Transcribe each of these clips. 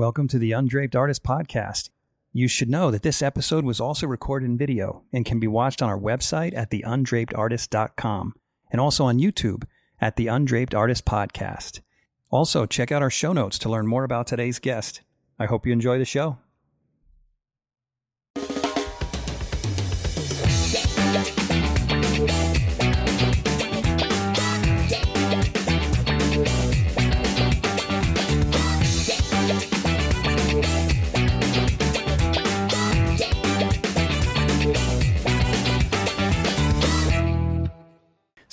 Welcome to the Undraped Artist Podcast. You should know that this episode was also recorded in video and can be watched on our website at theundrapedartist.com and also on YouTube at the Undraped Artist Podcast. Also, check out our show notes to learn more about today's guest. I hope you enjoy the show.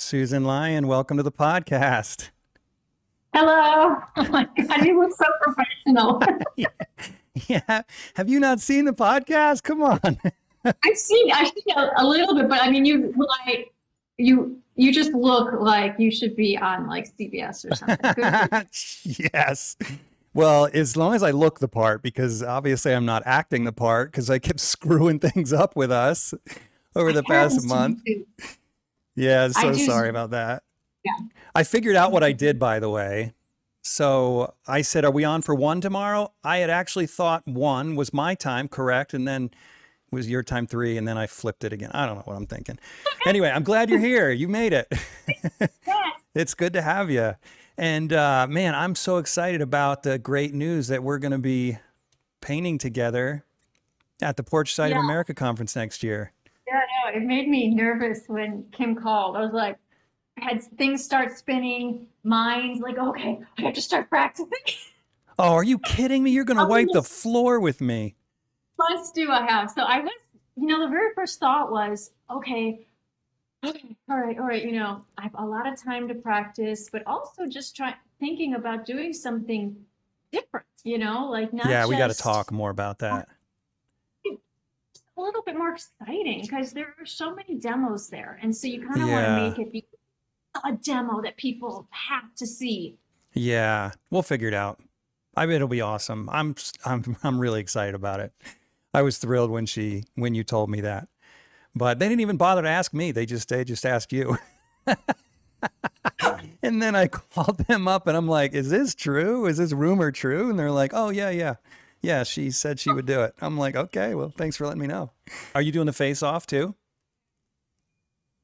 Susan Lyon, welcome to the podcast. Hello. Oh my God, you look so professional. yeah. yeah. Have you not seen the podcast? Come on. I've seen I've seen a, a, little bit, but I mean you like you you just look like you should be on like CBS or something. yes. Well, as long as I look the part, because obviously I'm not acting the part because I kept screwing things up with us over the past month. Yeah, so sorry about that. Yeah. I figured out what I did, by the way. So I said, Are we on for one tomorrow? I had actually thought one was my time, correct? And then it was your time three. And then I flipped it again. I don't know what I'm thinking. anyway, I'm glad you're here. You made it. it's good to have you. And uh, man, I'm so excited about the great news that we're going to be painting together at the Portrait Society yeah. of America conference next year. It made me nervous when Kim called. I was like, I had things start spinning, minds like, okay, I have to start practicing. Oh, are you kidding me? You're going to wipe the floor with me. Must do I have. So I was, you know, the very first thought was, okay, okay, all right, all right, you know, I have a lot of time to practice, but also just try thinking about doing something different, you know, like not Yeah, we got to talk more about that a little bit more exciting because there are so many demos there. And so you kind of yeah. want to make it be a demo that people have to see. Yeah, we'll figure it out. I bet it'll be awesome. I'm I'm I'm really excited about it. I was thrilled when she when you told me that. But they didn't even bother to ask me. They just they just asked you. and then I called them up and I'm like, "Is this true? Is this rumor true?" And they're like, "Oh yeah, yeah." Yeah, she said she would do it. I'm like, okay, well, thanks for letting me know. Are you doing the face off too?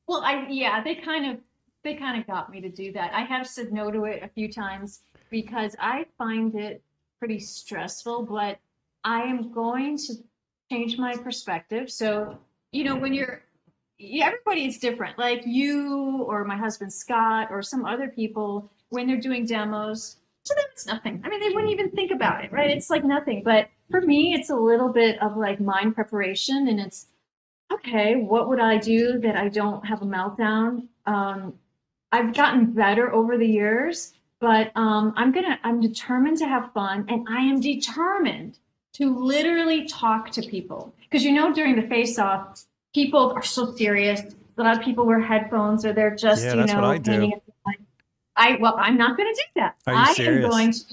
Well, I yeah, they kind of they kind of got me to do that. I have said no to it a few times because I find it pretty stressful, but I am going to change my perspective. So, you know, when you're everybody is different. Like you or my husband Scott or some other people when they're doing demos, to them it's nothing. I mean, they wouldn't even think about it, right? It's like nothing. But for me, it's a little bit of like mind preparation, and it's okay. What would I do that I don't have a meltdown? Um, I've gotten better over the years, but um, I'm gonna. I'm determined to have fun, and I am determined to literally talk to people because you know during the face off, people are so serious. A lot of people wear headphones or they're just yeah, you know I well, I'm not going to do that. I serious? am going to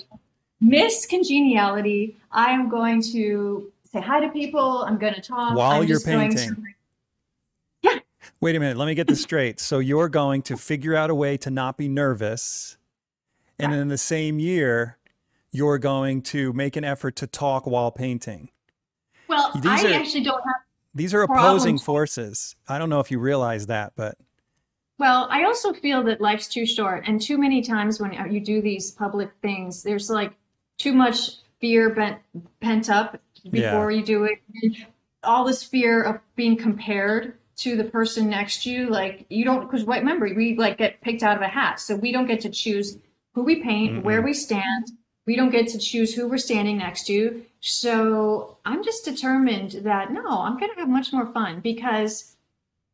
miss congeniality. I am going to say hi to people. I'm going to talk while I'm you're painting. To... Yeah. Wait a minute. Let me get this straight. So you're going to figure out a way to not be nervous, and in the same year, you're going to make an effort to talk while painting. Well, these I are, actually don't have. These are opposing problems. forces. I don't know if you realize that, but well, I also feel that life's too short, and too many times when you do these public things, there's like too much fear bent, pent up before yeah. you do it. All this fear of being compared to the person next to you, like you don't, because white remember, we like get picked out of a hat, so we don't get to choose who we paint, mm-hmm. where we stand. We don't get to choose who we're standing next to. So I'm just determined that no, I'm going to have much more fun because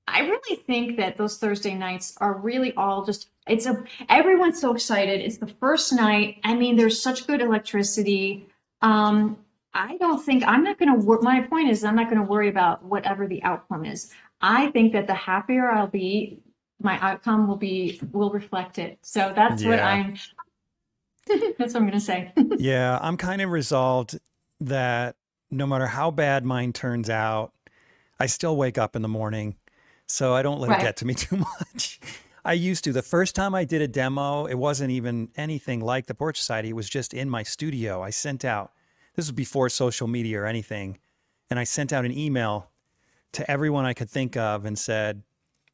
I really think that those Thursday nights are really all just it's a everyone's so excited. It's the first night. I mean, there's such good electricity. Um, I don't think I'm not going to work. My point is, I'm not going to worry about whatever the outcome is. I think that the happier I'll be, my outcome will be will reflect it. So that's yeah. what I'm. that's what I'm going to say. yeah, I'm kind of resolved that no matter how bad mine turns out, I still wake up in the morning so I don't let right. it get to me too much. I used to. The first time I did a demo, it wasn't even anything like the Portrait Society. It was just in my studio. I sent out this was before social media or anything. And I sent out an email to everyone I could think of and said,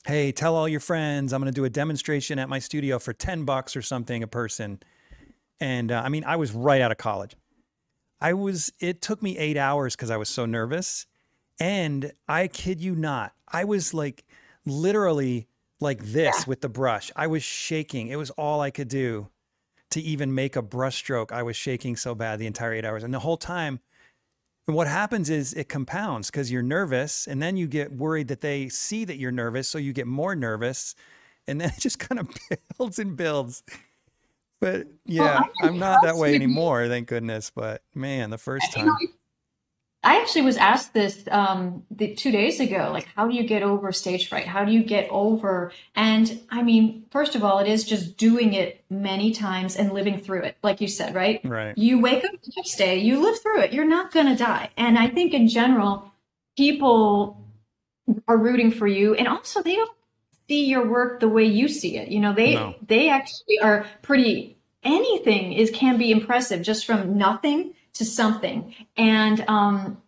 Hey, tell all your friends I'm going to do a demonstration at my studio for 10 bucks or something a person. And uh, I mean, I was right out of college. I was, it took me eight hours because I was so nervous. And I kid you not, I was like literally like this Yeah. with the brush. I was shaking. It was all I could do to even make a brush stroke. I was shaking so bad the entire eight hours. And the whole time, and what happens is it compounds because you're nervous and then you get worried that they see that you're nervous. So you get more nervous and then it just kind of builds and builds. But yeah, I I'm not that way anymore, thank goodness. But man, the first time. I actually was asked this um, the, two days ago, like, how do you get over stage fright? How do you get over? And I mean, first of all, it is just doing it many times and living through it, like you said, right? Right. You wake up the next day, you live through it. You're not going to die. And I think in general, people are rooting for you, and also they don't see your work the way you see it. You know, they No. they actually are pretty. Anything is can be impressive just from nothing to something. And um,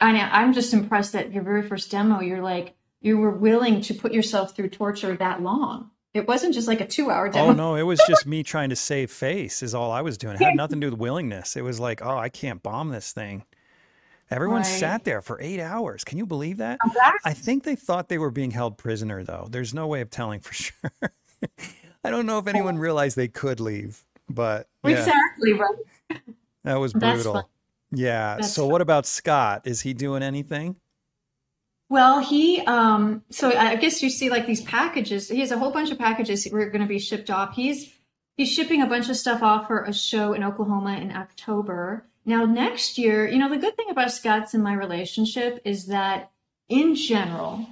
I know I'm just impressed that your very first demo, you're like you were willing to put yourself through torture that long. It wasn't just like a two-hour demo. Oh no, it was just me trying to save face is all I was doing. It had nothing to do with willingness. It was like, oh, I can't bomb this thing. Everyone Right. sat there for eight hours. Can you believe that? That- I think they thought they were being held prisoner though. There's no way of telling for sure. I don't know if anyone realized they could leave, but yeah, Exactly right. that was brutal. fun. Yeah. That's So what about Scott? Is he doing anything? Well, he um so I guess you see like these packages. He has a whole bunch of packages that are going to be shipped off. He's he's shipping a bunch of stuff off for a show in Oklahoma in October. Now next year, you know, the good thing about Scott's and my relationship is that in general,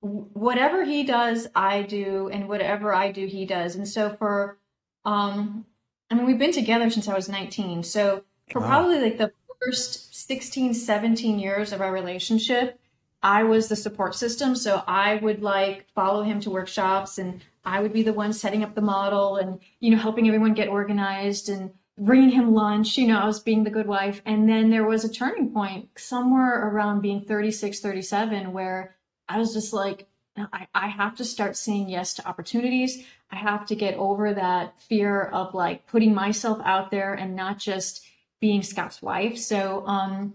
whatever he does, I do, and whatever I do, he does. And so for um I mean, we've been together since I was 19. So for Wow. probably like the first 16, 17 years of our relationship, I was the support system. So I would like follow him to workshops and I would be the one setting up the model and, you know, helping everyone get organized and bringing him lunch. You know, I was being the good wife. And then there was a turning point somewhere around being 36, 37, where I was just like, I, I have to start saying yes to opportunities. I have to get over that fear of like putting myself out there and not just being Scott's wife. So, um,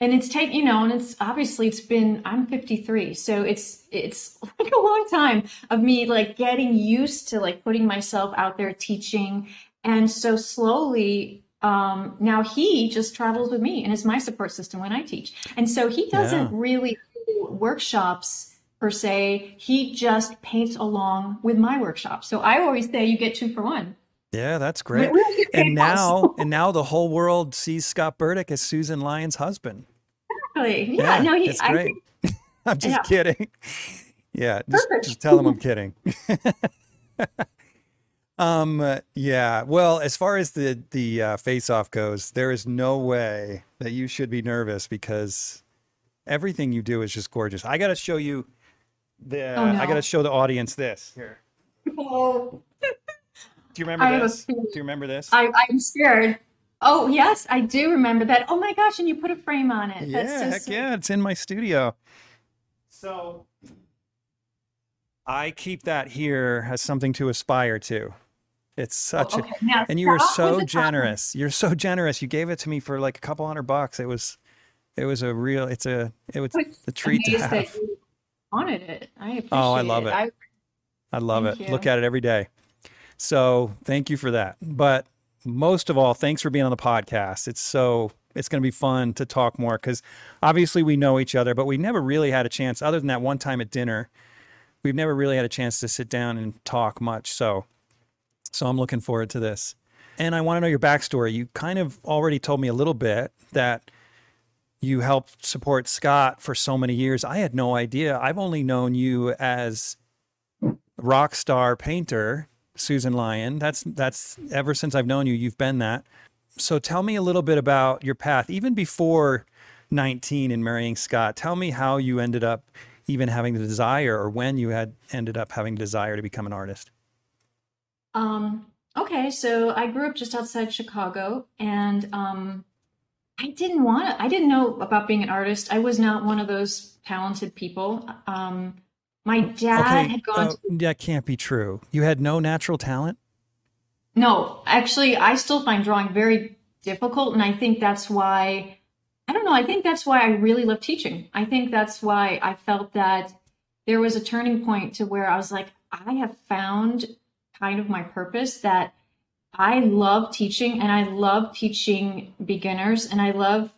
and it's taken, you know, and it's obviously it's been, I'm 53. So it's, it's like a long time of me like getting used to like putting myself out there teaching. And so slowly, um, now he just travels with me and is my support system when I teach. And so he doesn't Yeah. really do workshops per se. He just paints along with my workshop. So I always say you get two for one. Yeah, that's great. we don't get paid And now, and now the whole world sees Scott Burdick as Susan Lyon's husband. Exactly. Yeah, no, he, it's I great. think I'm just Yeah. kidding. Yeah, just, just tell him I'm kidding. um, uh, yeah. Well, as far as the the uh, face off goes, there is no way that you should be nervous because everything you do is just gorgeous. I got to show you the. Oh, I got to show the audience this. Here. Oh, Do you remember I this? Do you remember this? I, I'm scared. Oh, yes, I do remember that. Oh my gosh, and you put a frame on it. That's Yeah, so heck sweet. yeah, it's in my studio. So I keep that here as something to aspire to. It's such Oh, a. Now, and you were so the top generous. You're so generous. You gave it to me for like a couple hundred bucks. It was it was a real it's a it was I was a treat to amazed that have. Wanted it. I appreciate Oh, I love it. I, I love it. you. Look at it every day. So thank you for that. But most of all, thanks for being on the podcast. It's so it's going to be fun to talk more because obviously we know each other, but we never really had a chance, other than that one time at dinner. We've never really had a chance to sit down and talk much. So, so I'm looking forward to this. And I want to know your backstory. You kind of already told me a little bit that you helped support Scott for so many years. I had no idea. I've only known you as rock star painter, Susan Lyon. That's that's ever since I've known you, you've been that. So tell me a little bit about your path, even before 19 and marrying Scott. Tell me how you ended up even having the desire, or when you had ended up having desire to become an artist. Um, okay, so I grew up just outside Chicago and um, I didn't want to, I didn't know about being an artist. I was not one of those talented people. Um, my dad Okay, had gone uh, to, that can't be true. You had no natural talent? no, actually, I still find drawing very difficult. And I think that's why, I don't know, I think that's why I really love teaching. I think that's why I felt that there was a turning point to where I was like, I have found kind of my purpose that I love teaching and I love teaching beginners and I love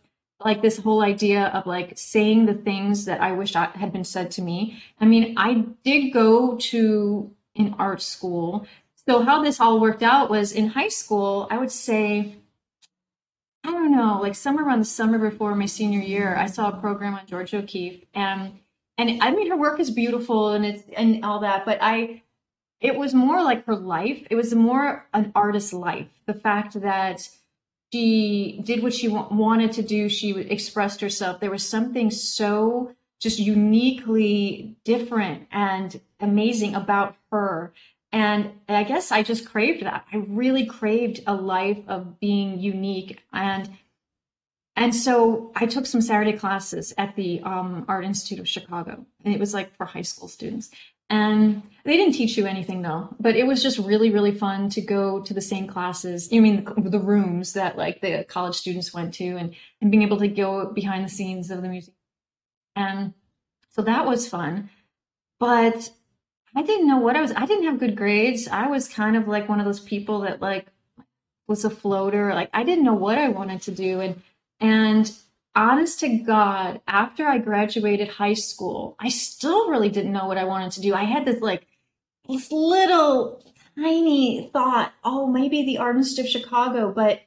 like this whole idea of like saying the things that I wish I had been said to me. I mean, I did go to an art school. So how this all worked out was in high school, I would say I don't know, like somewhere around the summer before my senior year, I saw a program on Georgia O'Keefe and and I mean her work is beautiful and it's and all that, but I it was more like her life. It was more an artist's life. The fact that she did what she wa- wanted to do, she expressed herself. There was something so just uniquely different and amazing about her. And I guess I just craved that. I really craved a life of being unique and and so I took some Saturday classes at the um, Art Institute of Chicago, and it was like for high school students. And they didn't teach you anything though, but it was just really, really fun to go to the same classes. You mean the, the rooms that like the college students went to, and and being able to go behind the scenes of the museum. And so that was fun. But I didn't know what I was. I didn't have good grades. I was kind of like one of those people that like was a floater. Like I didn't know what I wanted to do, and and honest to God, after I graduated high school, I still really didn't know what I wanted to do. I had this like this little tiny thought, oh, maybe the Art Institute of Chicago, but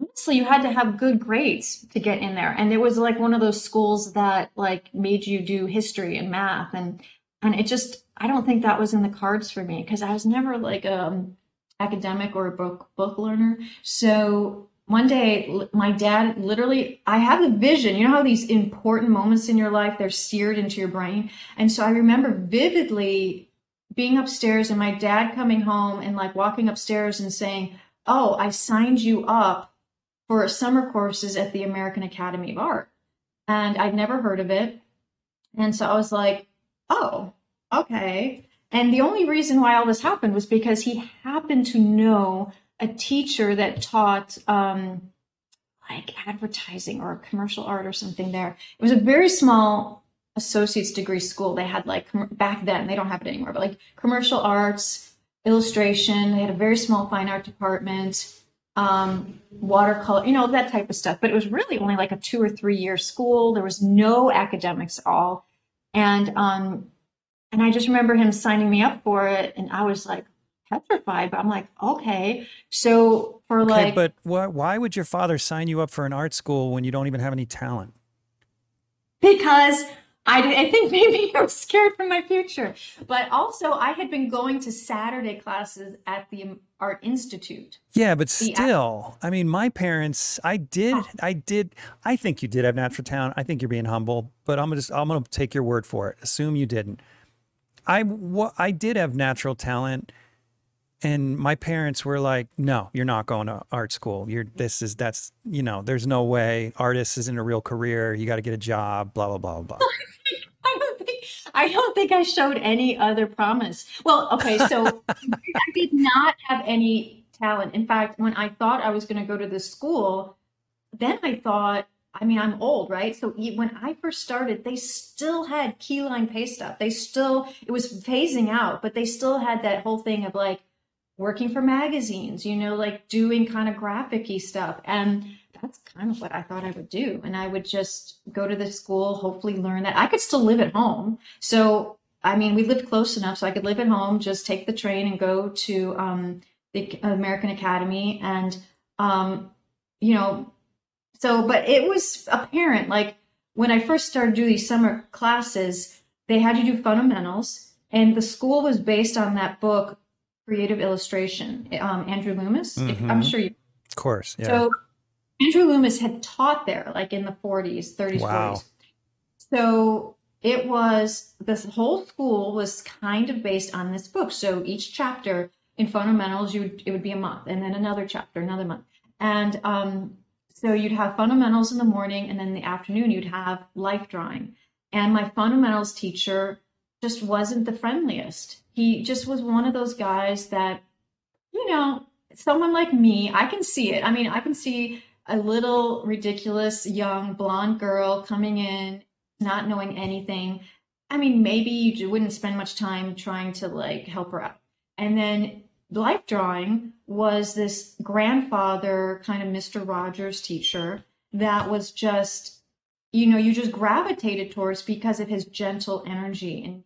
honestly, you had to have good grades to get in there. And it was like one of those schools that like made you do history and math and and it just I don't think that was in the cards for me because I was never like um academic or a book book learner. So one day my dad literally i have a vision. You know how these important moments in your life they're seared into your brain? And so i remember vividly being upstairs and my dad coming home and like walking upstairs and saying oh i signed you up for summer courses at the american academy of art. And i'd never heard of it. And so i was like oh okay. And the only reason why all this happened was because he happened to know a teacher that taught um, like advertising or commercial art or something there. It was a very small associate's degree school. They had like back then, they don't have it anymore, but like commercial arts, illustration. They had a very small fine art department, um, watercolor, you know, that type of stuff. But it was really only like a two or three year school. There was no academics at all. And um, and I just remember him signing me up for it, and I was like petrified. But I'm like, okay. So for Okay, like, but why, why would your father sign you up for an art school when you don't even have any talent? because I, did- I think maybe I was scared for my future. But also, I had been going to Saturday classes at the Art Institute. Yeah, but still, I mean, my parents, I did, Oh. I did, I think you did have natural talent. I think you're being humble, but I'm gonna just, I'm gonna take your word for it. Assume you didn't. I, wa- I did have natural talent, and my parents were like, "No, you're not going to art school. You're this is that's you know, there's no way. Artist isn't a real career. You got to get a job. Blah blah blah blah." I don't think I don't think I showed any other promise. Well, okay, so I did not have any talent. In fact, when I thought I was going to go to this school, then I thought, I mean, I'm old, right? So when I first started, they still had keyline paste up. They still it was phasing out, but they still had that whole thing of like working for magazines, you know, like doing kind of graphic-y stuff. And that's kind of what I thought I would do. And I would just go to the school, hopefully learn that. I could still live at home. So, I mean, we lived close enough so I could live at home, just take the train and go to um, the American Academy. And, um, you know, so, but it was apparent, like when I first started doing these summer classes, they had you do fundamentals. And the school was based on that book, Creative Illustration, um, Andrew Loomis. If, I'm Mhm. sure you Of course, yeah. so Andrew Loomis had taught there like in the 40s, 30s, Wow. 40s. So it was this whole school was kind of based on this book. So each chapter in fundamentals, you would, it would be a month, and then another chapter, another month. And um, So you'd have fundamentals in the morning, and then in the afternoon you'd have life drawing. And my fundamentals teacher just wasn't the friendliest. He just was one of those guys that, you know, someone like me, I can see it. I mean, I can see a little ridiculous young blonde girl coming in, not knowing anything. I mean, maybe you wouldn't spend much time trying to like help her out. And then life drawing was this grandfather kind of Mr. Rogers teacher that was just, you know, you just gravitated towards because of his gentle energy and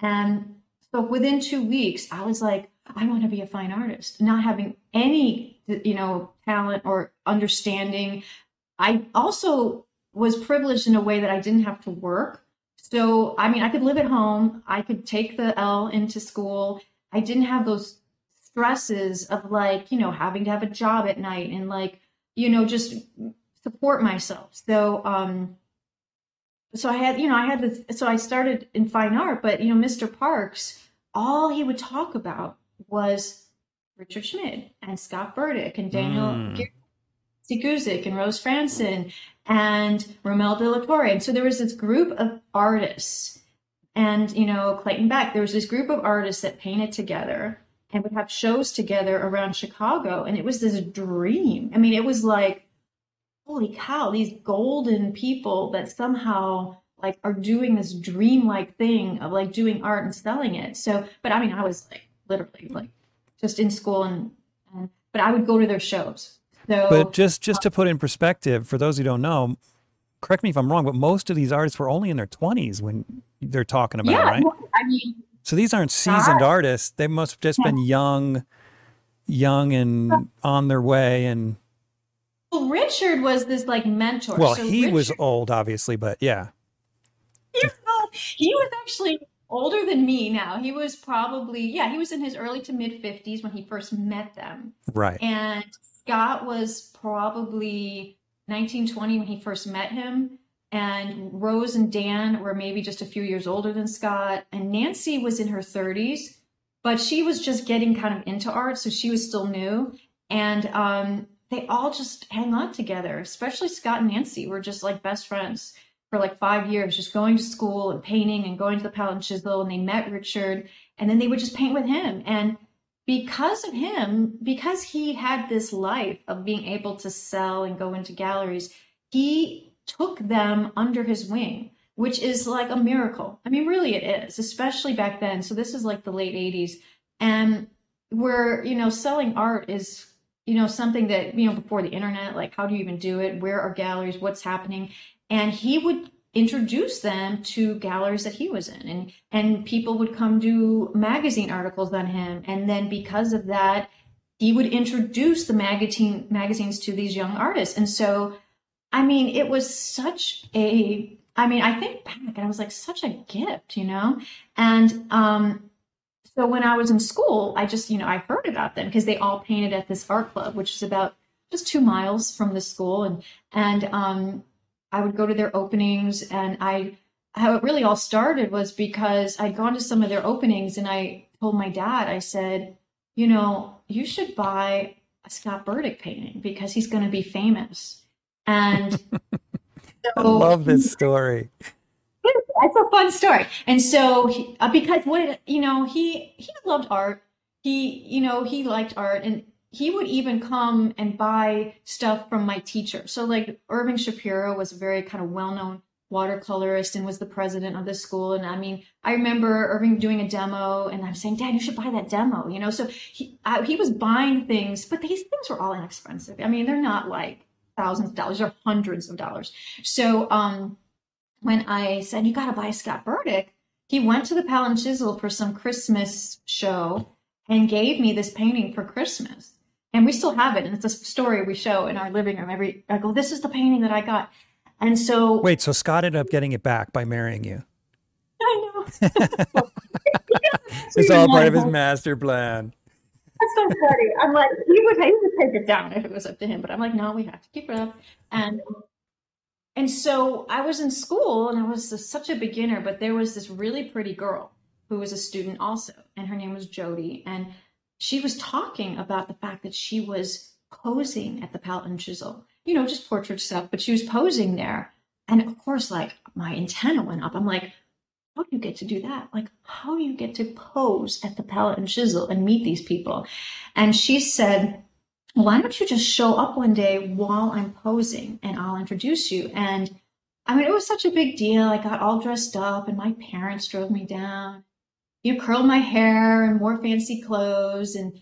And so within two weeks, I was like, I want to be a fine artist, not having any, you know, talent or understanding. I also was privileged in a way that I didn't have to work. So, I mean, I could live at home, I could take the L into school. I didn't have those stresses of like, you know, having to have a job at night and like, you know, just support myself. So, um, so I had, you know, I had this, so I started in fine art, but, you know, Mr. Parks, all he would talk about was Richard Schmid and Scott Burdick and Daniel mm. Guzik and Rose Frantzen and Romel de la Torre. And so there was this group of artists and, you know, Clayton Beck, there was this group of artists that painted together and would have shows together around Chicago. And it was this dream. I mean, it was like, holy cow, these golden people that somehow like are doing this dream-like thing of like doing art and selling it. So, but I mean, I was like literally mm-hmm. like just in school and, and but I would go to their shows. So, but just just to put in perspective, for those who don't know, correct me if I'm wrong, but most of these artists were only in their 20s when they're talking about, yeah, right? I mean, so these aren't seasoned artists. They must have just been young, young and on their way. And well, Richard was this like mentor. Well, so he Richard, was old, obviously, but yeah. He was, he was actually older than me now. He was probably, yeah, he was in his early to mid 50s when he first met them. Right. And Scott was probably 1920 when he first met him and Rose and Dan were maybe just a few years older than Scott, and Nancy was in her 30s, but she was just getting kind of into art, so she was still new. And um, they all just hang on together, especially Scott and Nancy were just like best friends for like five years, just going to school and painting and going to the palette and chisel. And they met Richard, and then they would just paint with him. And because of him, because he had this life of being able to sell and go into galleries, he took them under his wing, which is like a miracle. I mean, really, it is, especially back then. So this is like the late 80s. And where, you know, selling art is, you know, something that, you know, before the internet, like how do you even do it? Where are galleries? What's happening? And he would introduce them to galleries that he was in and and people would come do magazine articles on him and then because of that he would introduce the magazine magazines to these young artists and so I mean, it was such a, I mean, I think back and I was like, such a gift, you know? And um, so when I was in school, I just, you know, I heard about them because they all painted at this art club, which is about just two miles from the school. And, and um, I would go to their openings and I, how it really all started was because I'd gone to some of their openings and I told my dad, I said, you know, you should buy a Scott Burdick painting because he's going to be famous. And so, I love this story. That's a fun story. And so, he, uh, because what you know, he he loved art. He you know he liked art, and he would even come and buy stuff from my teacher. So like Irving Shapiro was a very kind of well known watercolorist and was the president of the school. And I mean, I remember Irving doing a demo, and I'm saying, Dad, you should buy that demo. You know, so he I, he was buying things, but these things were all inexpensive. I mean, they're not like thousands of dollars or hundreds of dollars. So um, when I said, you got to buy Scott Burdick, he went to the Palette and Chisel for some Christmas show and gave me this painting for Christmas. And we still have it. And it's a story we show in our living room. Every I go, this is the painting that I got. And so Wait, so Scott ended up getting it back by marrying you. I know. it's all part of his master plan. That's so funny. I'm like, he would, he would take it down if it was up to him, but I'm like, no, we have to keep it up. And and so I was in school and I was such a beginner, but there was this really pretty girl who was a student also, and her name was Jody, and she was talking about the fact that she was posing at the Palette and Chisel. you know, just portrait stuff, but she was posing there. And of course, like my antenna went up. I'm like, how do you get to do that? Like, how do you get to pose at the palette and chisel and meet these people? And she said, why don't you just show up one day while I'm posing and I'll introduce you? And I mean, it was such a big deal. I got all dressed up and my parents drove me down. You curled my hair and wore fancy clothes and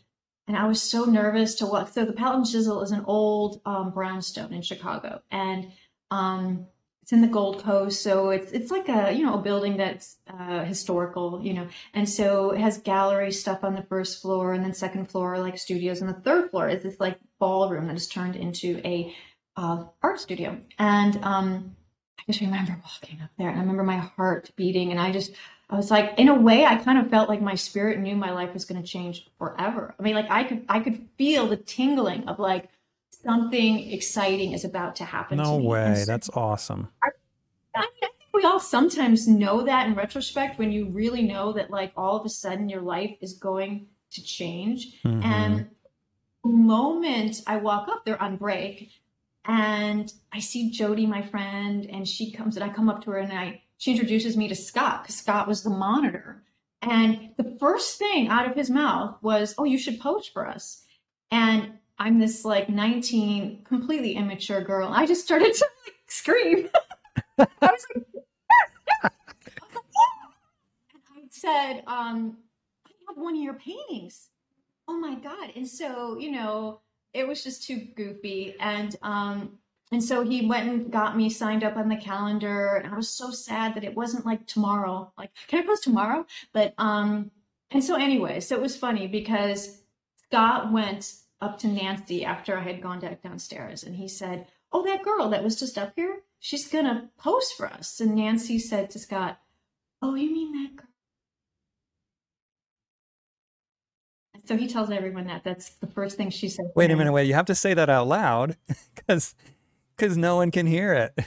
and I was so nervous to walk. So the Palette and Chisel is an old um, brownstone in Chicago, and um, it's in the Gold Coast, so it's it's like a you know a building that's uh, historical, you know, and so it has gallery stuff on the first floor, and then second floor like studios, and the third floor is this like ballroom that is turned into a uh, art studio. And um, I just remember walking up there, and I remember my heart beating, and I just I was like, in a way, I kind of felt like my spirit knew my life was going to change forever. I mean, like I could I could feel the tingling of like something exciting is about to happen. No to way. So That's awesome. I, I, mean, I think we all sometimes know that in retrospect when you really know that like all of a sudden your life is going to change. Mm-hmm. And the moment I walk up there on break and I see Jody, my friend, and she comes and I come up to her and I she introduces me to Scott because Scott was the monitor. And the first thing out of his mouth was, Oh, you should pose for us. And I'm this like 19, completely immature girl. I just started to like scream. I was like, I said, um, I have one of your paintings. Oh my God. And so, you know, it was just too goofy. And um, and so he went and got me signed up on the calendar. And I was so sad that it wasn't like tomorrow. Like, can I post tomorrow? But um, and so anyway, so it was funny because Scott went up to Nancy after I had gone back downstairs and he said, Oh, that girl that was just up here, she's gonna post for us. And Nancy said to Scott, Oh, you mean that girl? So he tells everyone that. That's the first thing she said. Wait a minute, wait. You have to say that out loud because because no one can hear it.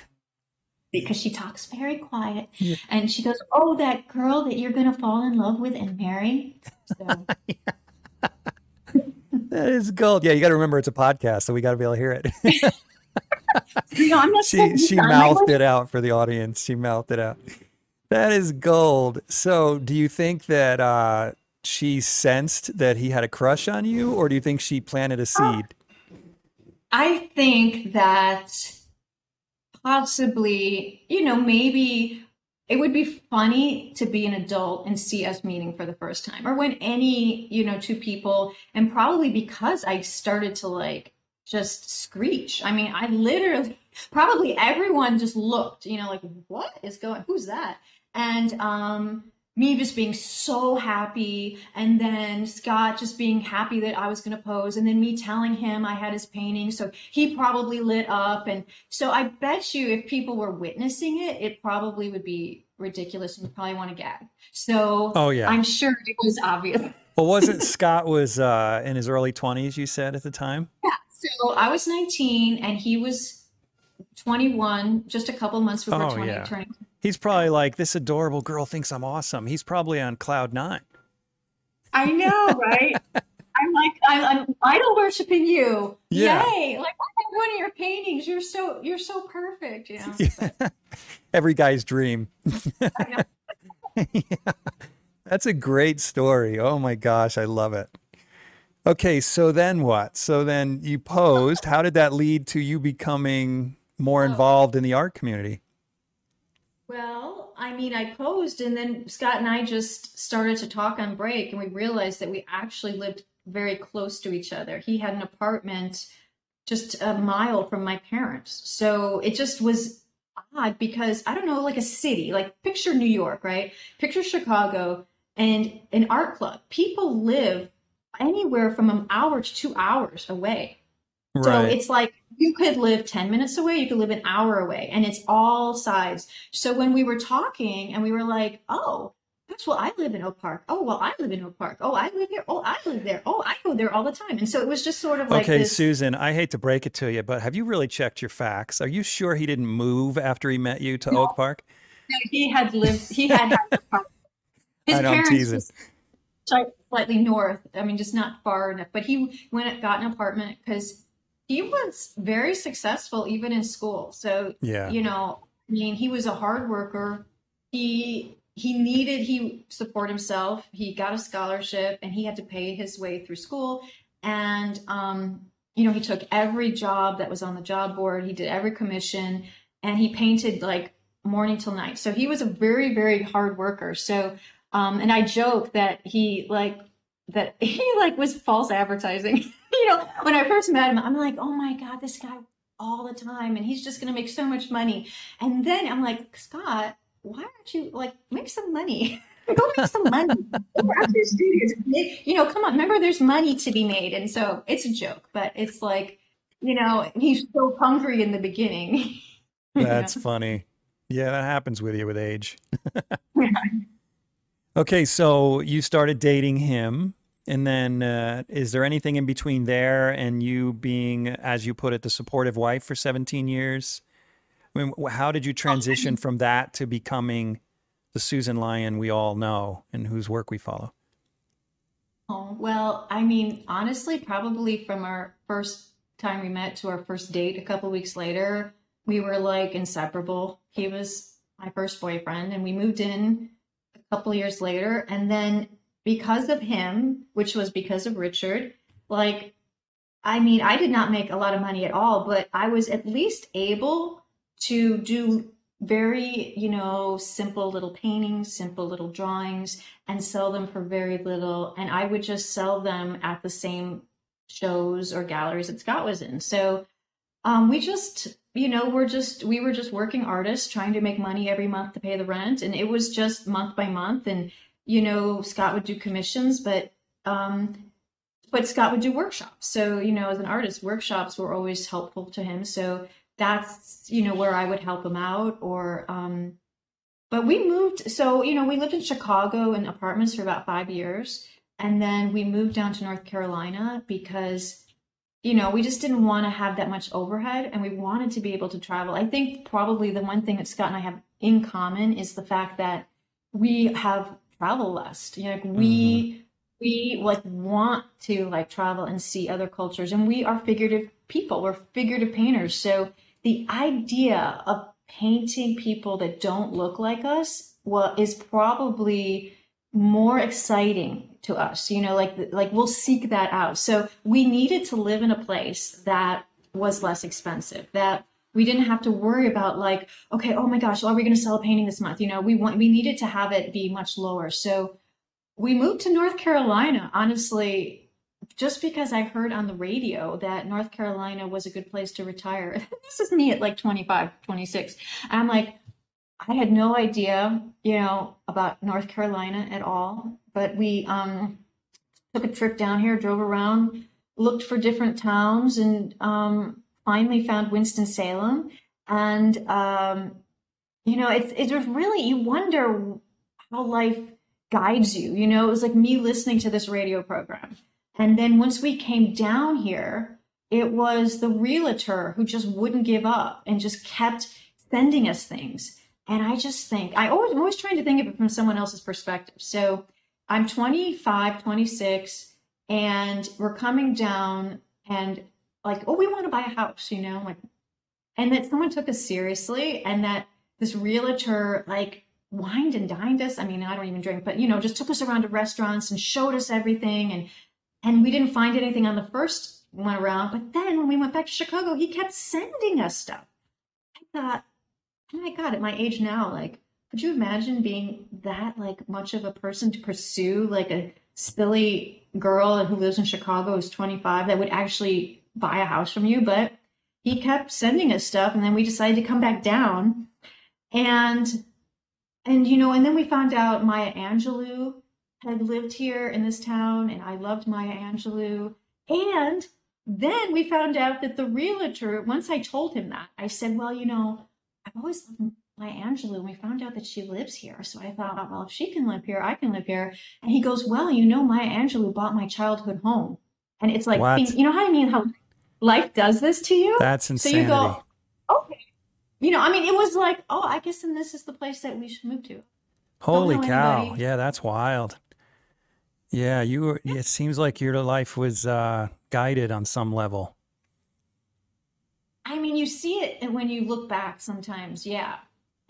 Because she talks very quiet. Yeah. And she goes, Oh, that girl that you're going to fall in love with and marry. So. that is gold. Yeah, you got to remember it's a podcast, so we got to be able to hear it. no, I'm not she she mouthed it out for the audience. She mouthed it out. That is gold. So, do you think that uh, she sensed that he had a crush on you, or do you think she planted a seed? I think that possibly, you know, maybe it would be funny to be an adult and see us meeting for the first time or when any you know two people and probably because i started to like just screech. I mean i literally probably everyone just looked you know like what is going who's that? And um me just being so happy and then Scott just being happy that I was going to pose and then me telling him I had his painting so he probably lit up and so I bet you if people were witnessing it it probably would be ridiculous and would probably want to gag. So oh yeah. I'm sure it was obvious. well wasn't Scott was uh in his early 20s you said at the time? Yeah. So I was 19 and he was 21 just a couple months before oh, 20 yeah. turning He's probably like, this adorable girl thinks I'm awesome. He's probably on cloud nine. I know, right? I'm like, I'm, I'm, idol worshiping you. Yeah. Yay! Like I have one of your paintings. You're so you're so perfect. You know. Yeah. Every guy's dream. yeah. That's a great story. Oh my gosh, I love it. Okay, so then what? So then you posed. How did that lead to you becoming more oh. involved in the art community? Well, I mean, I posed and then Scott and I just started to talk on break and we realized that we actually lived very close to each other. He had an apartment just a mile from my parents. So it just was odd because I don't know, like a city, like picture New York, right? Picture Chicago and an art club. People live anywhere from an hour to two hours away. Right. So it's like you could live 10 minutes away, you could live an hour away, and it's all sides. So when we were talking and we were like, oh, that's well, I live in Oak Park. Oh, well, I live in Oak Park. Oh, I live here. Oh, I live there. Oh, I go there all the time. And so it was just sort of like Okay, this... Susan, I hate to break it to you, but have you really checked your facts? Are you sure he didn't move after he met you to no. Oak Park? No, he had lived he had, had his I slightly north. I mean, just not far enough. But he went got an apartment because he was very successful even in school. So, Yeah. you know, I mean, he was a hard worker. He he needed he support himself. He got a scholarship and he had to pay his way through school. And um, you know, he took every job that was on the job board. He did every commission and he painted like morning till night. So he was a very, very hard worker. So um, and I joke that he like that he like was false advertising. you know, when I first met him, I'm like, oh my God, this guy all the time and he's just gonna make so much money. And then I'm like, Scott, why aren't you like make some money? Go make some money. Go out to studios. You know, come on, remember there's money to be made. And so it's a joke, but it's like, you know, he's so hungry in the beginning. You know? That's funny. Yeah, that happens with you with age. Okay, so you started dating him, and then uh, is there anything in between there and you being, as you put it, the supportive wife for 17 years? I mean, how did you transition from that to becoming the Susan Lyon we all know and whose work we follow? Oh, well, I mean, honestly, probably from our first time we met to our first date a couple weeks later, we were like inseparable. He was my first boyfriend, and we moved in a couple years later. And then because of him, which was because of Richard, like, I mean, I did not make a lot of money at all, but I was at least able to do very, you know, simple little paintings, simple little drawings and sell them for very little. And I would just sell them at the same shows or galleries that Scott was in. So um, we just, you know, we're just, we were just working artists trying to make money every month to pay the rent. And it was just month by month. And, you know, Scott would do commissions, but, um, but Scott would do workshops. So, you know, as an artist, workshops were always helpful to him. So that's, you know, where I would help him out or, um, but we moved so you know we lived in chicago in apartments for about five years and then we moved down to north carolina because you know we just didn't want to have that much overhead and we wanted to be able to travel i think probably the one thing that scott and i have in common is the fact that we have travel lust. You know like we mm-hmm. we like want to like travel and see other cultures and we are figurative people. We're figurative painters. So the idea of painting people that don't look like us well is probably more exciting to us you know like like we'll seek that out. So we needed to live in a place that was less expensive that we didn't have to worry about like okay oh my gosh are we going to sell a painting this month you know we want we needed to have it be much lower so we moved to north carolina honestly just because I heard on the radio that North Carolina was a good place to retire. this is me at like 25, 26. I'm like, I had no idea, you know, about North Carolina at all. But we um, took a trip down here, drove around, looked for different towns, and um, finally found Winston Salem. And um, you know, it's it was really you wonder how life guides you. You know, it was like me listening to this radio program. And then once we came down here, it was the realtor who just wouldn't give up and just kept sending us things. And I just think I always I'm always trying to think of it from someone else's perspective. So I'm 25, 26, and we're coming down and like, oh, we want to buy a house, you know, like, and that someone took us seriously, and that this realtor like wined and dined us. I mean, I don't even drink, but you know, just took us around to restaurants and showed us everything and and we didn't find anything on the first one around. But then when we went back to Chicago, he kept sending us stuff. I thought, oh my God, at my age now, like, could you imagine being that like much of a person to pursue like a silly girl who lives in Chicago who's 25 that would actually buy a house from you? But he kept sending us stuff, and then we decided to come back down. And and you know, and then we found out Maya Angelou had lived here in this town and I loved Maya Angelou. And then we found out that the realtor, once I told him that, I said, Well, you know, I've always loved Maya Angelou. And we found out that she lives here. So I thought, Well, if she can live here, I can live here. And he goes, Well, you know, Maya Angelou bought my childhood home. And it's like, What? you know how I mean? How life does this to you? That's so you go, Okay. You know, I mean, it was like, Oh, I guess then this is the place that we should move to. Holy cow. anybody. Yeah, that's wild. Yeah, you were, it seems like your life was uh, guided on some level. I mean, you see it and when you look back sometimes, yeah.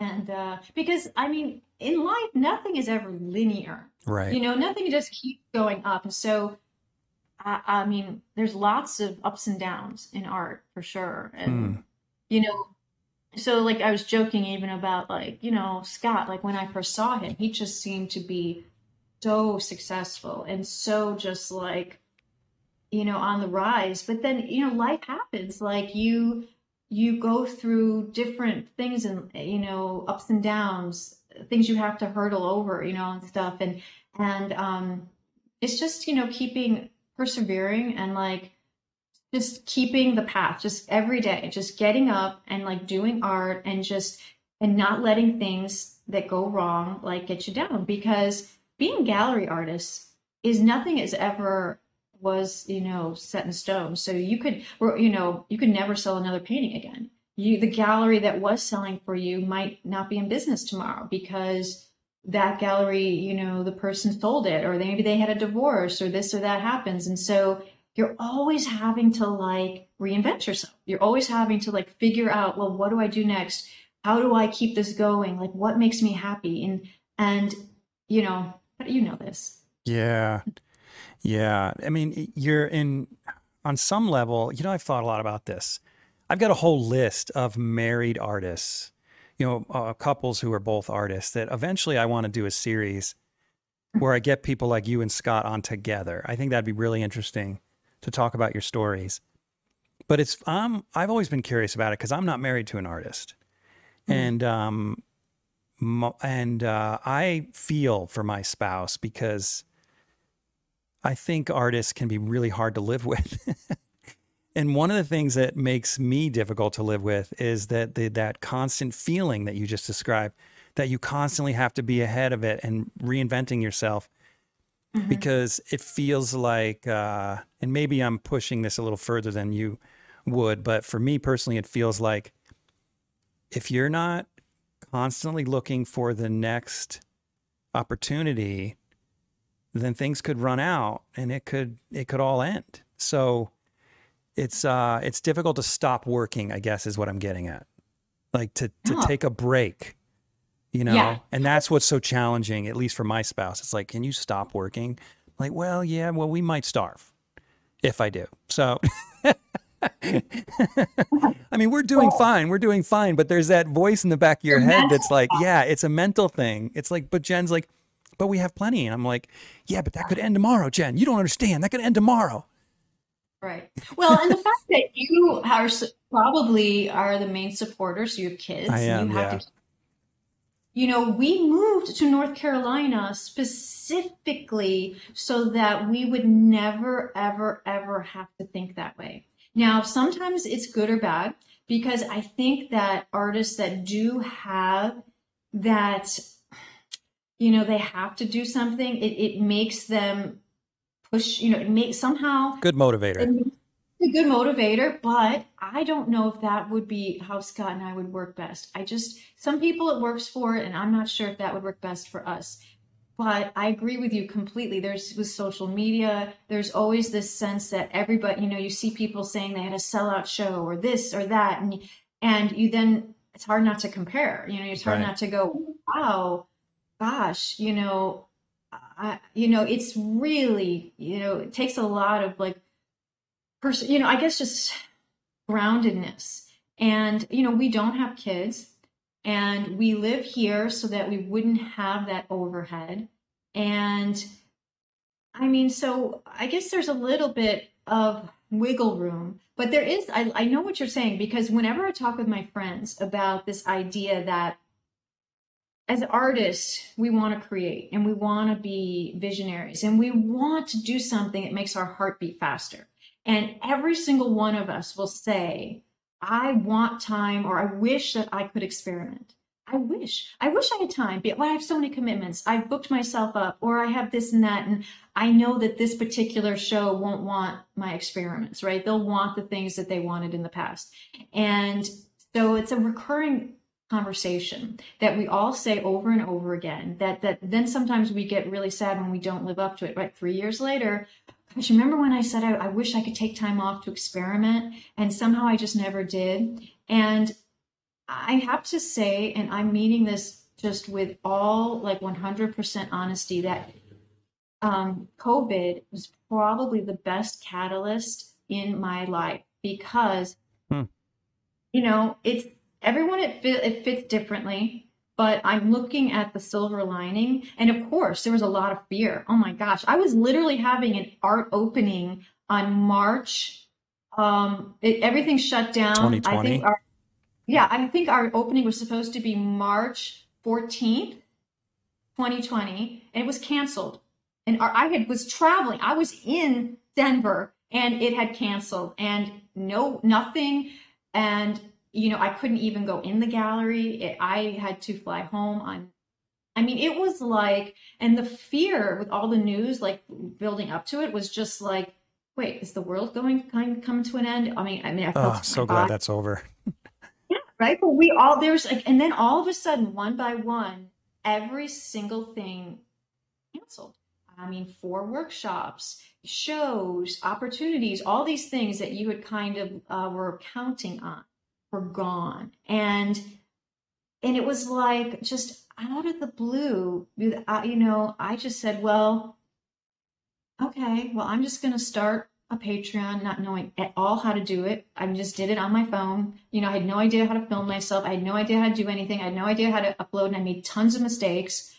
And uh, because I mean, in life, nothing is ever linear. Right. You know, nothing just keeps going up. And so, I, I mean, there's lots of ups and downs in art for sure. And, Hmm. you know, so like I was joking even about like, you know, Scott, like when I first saw him, he just seemed to be so successful and so just like, you know, on the rise. But then, you know, life happens. Like you you go through different things and you know, ups and downs, things you have to hurdle over, you know, and stuff. And and um it's just, you know, keeping persevering and like just keeping the path just every day just getting up and like doing art and just and not letting things that go wrong like get you down. Because being gallery artists is nothing is ever was you know set in stone. So you could you know you could never sell another painting again. You the gallery that was selling for you might not be in business tomorrow because that gallery you know the person sold it or maybe they had a divorce or this or that happens and so you're always having to like reinvent yourself. You're always having to like figure out, well, what do I do next? How do I keep this going? Like what makes me happy? And and you know, you know this. Yeah. Yeah. I mean, you're in, on some level, you know, I've thought a lot about this. I've got a whole list of married artists, you know, uh, couples who are both artists that eventually I want to do a series where I get people like you and Scott on together. I think that'd be really interesting to talk about your stories. But it's, um, I've always been curious about it because I'm not married to an artist. And, um, mo- and uh, I feel for my spouse because I think artists can be really hard to live with. And one of the things that makes me difficult to live with is that the, that constant feeling that you just described, that you constantly have to be ahead of it and reinventing yourself because it feels like, uh, and maybe I'm pushing this a little further than you would, but for me personally, it feels like if you're not constantly looking for the next opportunity, then things could run out and it could it could all end. So it's uh it's difficult to stop working, I guess is what I'm getting at. Like to to Oh. take a break. You know? Yeah. And that's what's so challenging, at least for my spouse. It's like, can you stop working? Like, well, yeah, well, we might starve if I do. So I mean, we're doing fine. We're doing fine, but there's that voice in the back of your Your head that's like, yeah, it's a mental thing. It's like, but Jen's like, but we have plenty. And I'm like, yeah, but that could end tomorrow, Jen. You don't understand. That could end tomorrow. Right. Well, and the fact that you are probably are the main supporters, you have kids, I am, you have yeah. to you know, we moved to North Carolina specifically so that we would never, ever, ever have to think that way. Now, sometimes it's good or bad because I think that artists that do have that, you know, they have to do something, it, it makes them push, you know, it makes somehow Good motivator. a good motivator, but I don't know if that would be how Scott and I would work best. I just, some people it works for, and I'm not sure if that would work best for us. But I agree with you completely. There's with social media, there's always this sense that everybody, you know, you see people saying they had a sellout show or this or that, and and you then it's hard not to compare. You know, it's hard Right. not to go, wow, gosh, you know, I, you know, it's really, you know, it takes a lot of like person, you know, I guess just groundedness. And, you know, we don't have kids and we live here so that we wouldn't have that overhead. And I mean, so I guess there's a little bit of wiggle room, but there is, I, I know what you're saying because whenever I talk with my friends about this idea that as artists, we want to create and we want to be visionaries and we want to do something that makes our heart beat faster. And every single one of us will say, I want time or I wish that I could experiment. I wish, I wish I had time, but I have so many commitments. I've booked myself up or I have this and that. And I know that this particular show won't want my experiments, right? They'll want the things that they wanted in the past. And so it's a recurring conversation that we all say over and over again that that then sometimes we get really sad when we don't live up to it right three years later gosh remember when i said I, I wish i could take time off to experiment and somehow i just never did and i have to say and i'm meaning this just with all like 100% honesty that um, covid was probably the best catalyst in my life because hmm. you know it's everyone it, fit, it fits differently but i'm looking at the silver lining and of course there was a lot of fear. Oh my gosh i was literally having an art opening on march um it, everything shut down. 2020 I think our, yeah i think our opening was supposed to be march 14th 2020 and it was canceled. And our, i had was traveling i was in denver and it had canceled and no nothing and you know, I couldn't even go in the gallery. It, I had to fly home on I mean, it was like, and the fear with all the news, like building up to it, was just like, wait, is the world going kind of come to an end? I mean, I mean, I felt oh, so glad that's over. yeah, right. But we all there's like, and then all of a sudden, one by one, every single thing canceled. I mean, four workshops, shows, opportunities, all these things that you had kind of uh, were counting on were gone. And and it was like just out of the blue, uh, you know, I just said, well, okay, well, I'm just going to start a Patreon, not knowing at all how to do it. I just did it on my phone. You know, I had no idea how to film myself. I had no idea how to do anything. I had no idea how to upload, and I made tons of mistakes.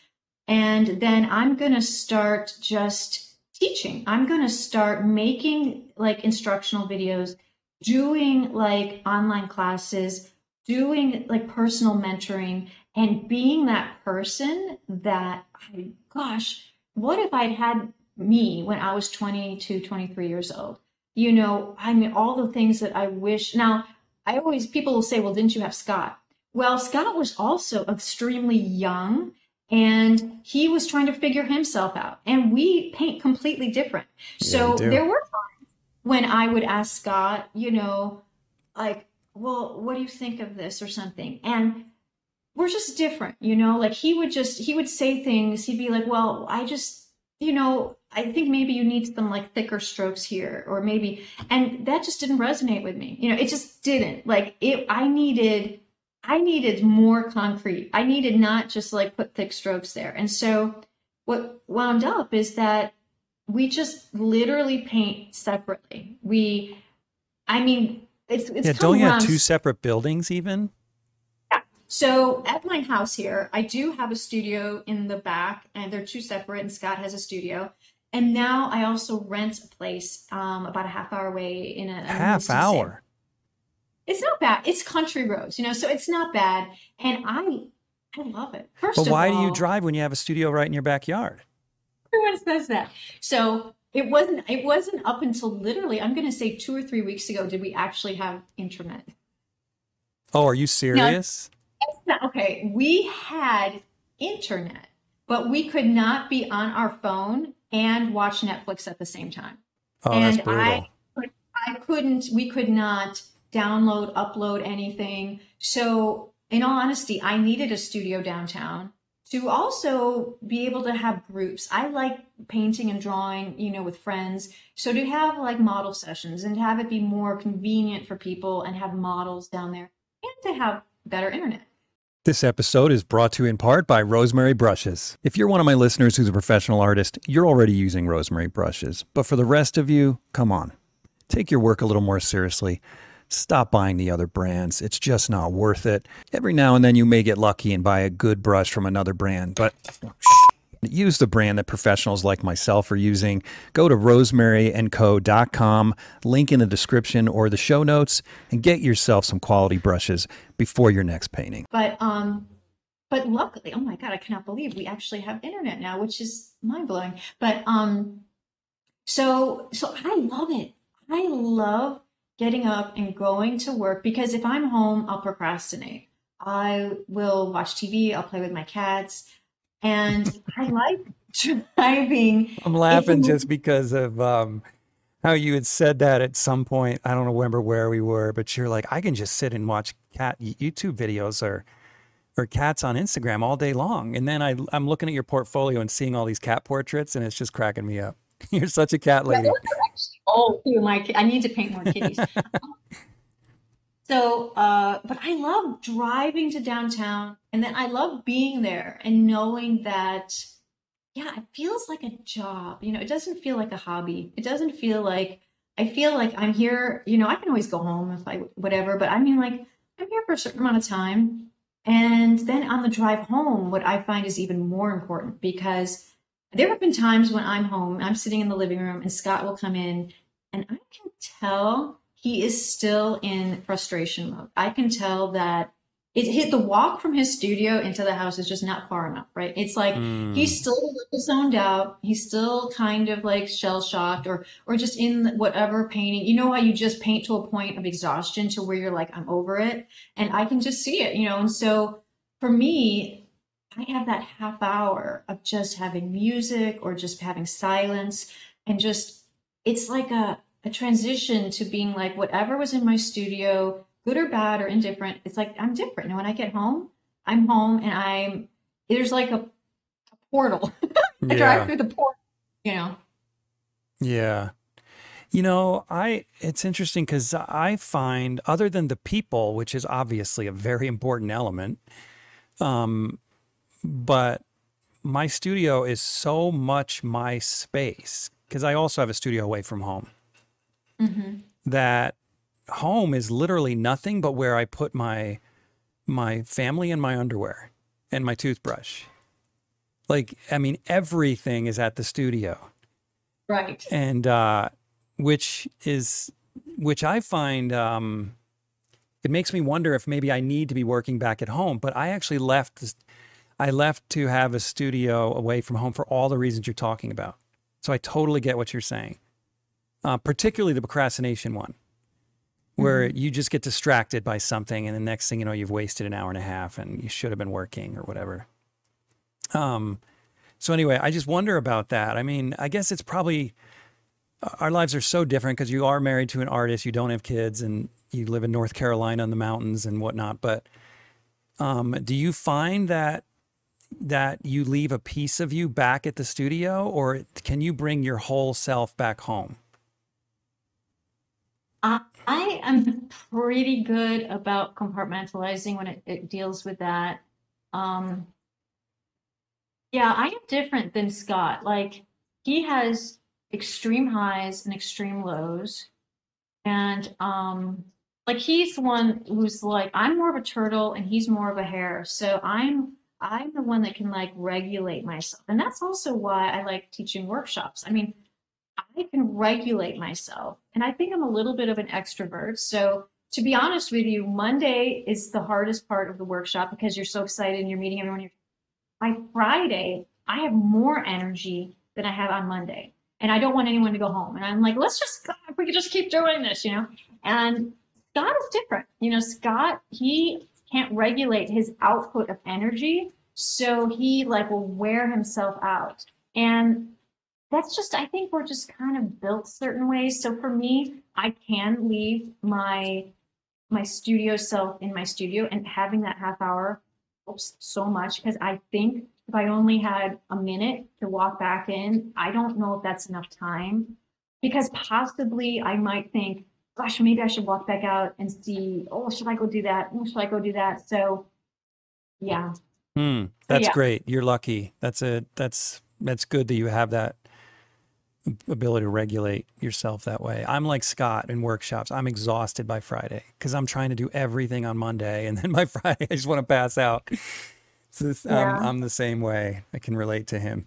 And then I'm going to start just teaching. I'm going to start making like instructional videos doing like online classes, doing like personal mentoring, and being that person that, I, gosh, what if I'd had me when I was 22, 23 years old? You know, I mean, all the things that I wish. Now, I always, people will say, well, didn't you have Scott? Well, Scott was also extremely young and he was trying to figure himself out. And we paint completely different. Yeah, so there were when I would ask Scott, you know, like, well, what do you think of this or something? And we're just different, you know, like he would just, he would say things, he'd be like, well, I just, you know, I think maybe you need some like thicker strokes here, or maybe, and that just didn't resonate with me. You know, it just didn't. Like it, I needed, I needed more concrete. I needed not just like put thick strokes there. And so what wound up is that we just literally paint separately. We, I mean, it's, it's yeah. Don't you have two separate buildings even? Yeah. So at my house here, I do have a studio in the back, and they're two separate. And Scott has a studio. And now I also rent a place um, about a half hour away in a, a half hour. It's not bad. It's country roads, you know, so it's not bad. And I, I love it. First, but why all, do you drive when you have a studio right in your backyard? Everyone says that. So it wasn't it wasn't up until literally I'm going to say two or three weeks ago did we actually have internet. Oh, are you serious? Not, okay, we had internet, but we could not be on our phone and watch Netflix at the same time. Oh, and that's brutal. I, I couldn't. We could not download, upload anything. So, in all honesty, I needed a studio downtown to also be able to have groups. I like painting and drawing, you know, with friends. So to have like model sessions and have it be more convenient for people and have models down there and to have better internet. This episode is brought to you in part by Rosemary Brushes. If you're one of my listeners who's a professional artist, you're already using Rosemary brushes. But for the rest of you, come on. Take your work a little more seriously stop buying the other brands. It's just not worth it. Every now and then you may get lucky and buy a good brush from another brand, but use the brand that professionals like myself are using. Go to rosemaryandco.com, link in the description or the show notes, and get yourself some quality brushes before your next painting. But um but luckily, oh my god, I cannot believe we actually have internet now, which is mind-blowing. But um so so I love it. I love getting up and going to work because if I'm home, I'll procrastinate. I will watch TV, I'll play with my cats, and I like driving. I'm laughing just because of um, how you had said that at some point. I don't remember where we were, but you're like, I can just sit and watch cat YouTube videos or or cats on Instagram all day long. And then I, I'm looking at your portfolio and seeing all these cat portraits, and it's just cracking me up. You're such a cat lady. Oh, my! I need to paint more kitties. so, uh, but I love driving to downtown, and then I love being there and knowing that, yeah, it feels like a job. You know, it doesn't feel like a hobby. It doesn't feel like I feel like I'm here. You know, I can always go home if I whatever, but I mean, like I'm here for a certain amount of time. And then on the drive home, what I find is even more important because there have been times when I'm home, I'm sitting in the living room, and Scott will come in, and I can tell he is still in frustration mode. I can tell that it hit the walk from his studio into the house is just not far enough, right? It's like mm. he's still zoned out. He's still kind of like shell shocked or or just in whatever painting. You know how you just paint to a point of exhaustion to where you're like, I'm over it. And I can just see it, you know. And so for me, I have that half hour of just having music or just having silence and just it's like a a transition to being like whatever was in my studio good or bad or indifferent, it's like I'm different. And when I get home, I'm home and I'm there's like a, a portal. I yeah. drive through the portal, you know. Yeah. You know, I it's interesting because I find other than the people, which is obviously a very important element, um, but my studio is so much my space because I also have a studio away from home. Mm-hmm. That home is literally nothing but where I put my my family and my underwear and my toothbrush. Like, I mean, everything is at the studio. Right. And uh, which is which I find um, it makes me wonder if maybe I need to be working back at home. But I actually left I left to have a studio away from home for all the reasons you're talking about. So I totally get what you're saying, uh, particularly the procrastination one where mm-hmm. you just get distracted by something and the next thing you know you've wasted an hour and a half and you should have been working or whatever. Um so anyway i just wonder about that. I mean i guess it's probably uh, our lives are so different because you are married to an artist you don't have kids and you live in north carolina in the mountains and whatnot but um do you find that that you leave a piece of you back at the studio or can you bring your whole self back home I, am pretty good about compartmentalizing when it, it deals with that. Um, yeah, I am different than Scott. Like he has extreme highs and extreme lows. And um like he's the one who's like I'm more of a turtle and he's more of a hare. So I'm I'm the one that can like regulate myself. And that's also why I like teaching workshops. I mean, I can regulate myself. And I think I'm a little bit of an extrovert. So to be honest with you, Monday is the hardest part of the workshop because you're so excited and you're meeting everyone. By Friday, I have more energy than I have on Monday. And I don't want anyone to go home. And I'm like, let's just, we could just keep doing this, you know? And Scott is different. You know, Scott, he can't regulate his output of energy. So he like will wear himself out. And that's just i think we're just kind of built certain ways. So for me i can leave my my studio self in my studio and having that half hour helps so much because i think if i only had a minute to walk back in i don't know if that's enough time. Because possibly i might think gosh maybe i should walk back out and see oh should i go do that? Oh, should i go do that? So yeah. Hmm, that's yeah. great. You're lucky. That's a that's that's good that you have that ability to regulate yourself that way. I'm like Scott in workshops. I'm exhausted by Friday because I'm trying to do everything on Monday, and then by Friday I just want to pass out. So yeah. I'm the same way. I can relate to him.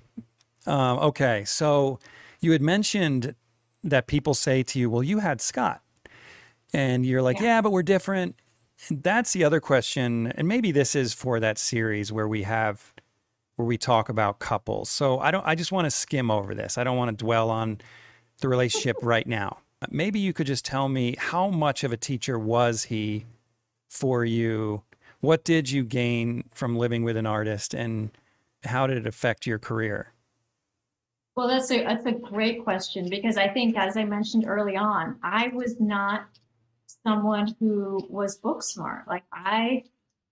Um, okay, so you had mentioned that people say to you, "Well, you had Scott," and you're like, "Yeah, yeah but we're different." And that's the other question, and maybe this is for that series where we have where we talk about couples. So I don't I just want to skim over this. I don't want to dwell on the relationship right now. Maybe you could just tell me how much of a teacher was he for you? What did you gain from living with an artist and how did it affect your career? Well, that's a that's a great question because I think as I mentioned early on, I was not someone who was book smart. Like I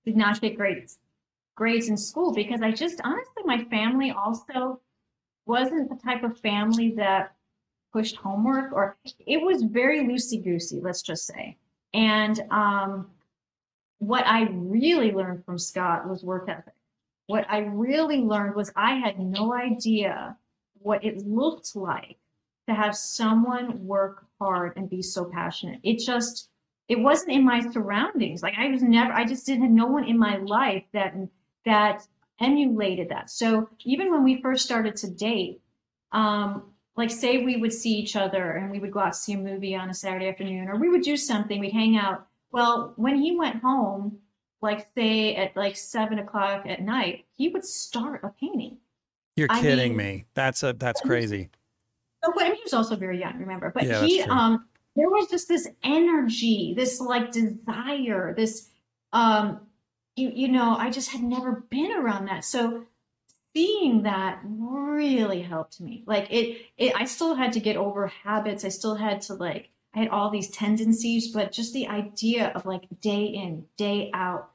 did not get grades grades in school because I just honestly, my family also wasn't the type of family that pushed homework or it was very loosey goosey, let's just say. And um, what I really learned from Scott was work ethic. What I really learned was I had no idea what it looked like to have someone work hard and be so passionate. It just, it wasn't in my surroundings. Like I was never, I just didn't have no one in my life that, that emulated that. So even when we first started to date, um, like say we would see each other and we would go out to see a movie on a Saturday afternoon, or we would do something, we'd hang out. Well, when he went home, like say at like seven o'clock at night, he would start a painting. You're I kidding mean, me. That's a that's crazy. But I mean, he was also very young, remember? But yeah, he um there was just this energy, this like desire, this um you you know, I just had never been around that. So seeing that really helped me. Like it, it, I still had to get over habits. I still had to like, I had all these tendencies, but just the idea of like day in, day out,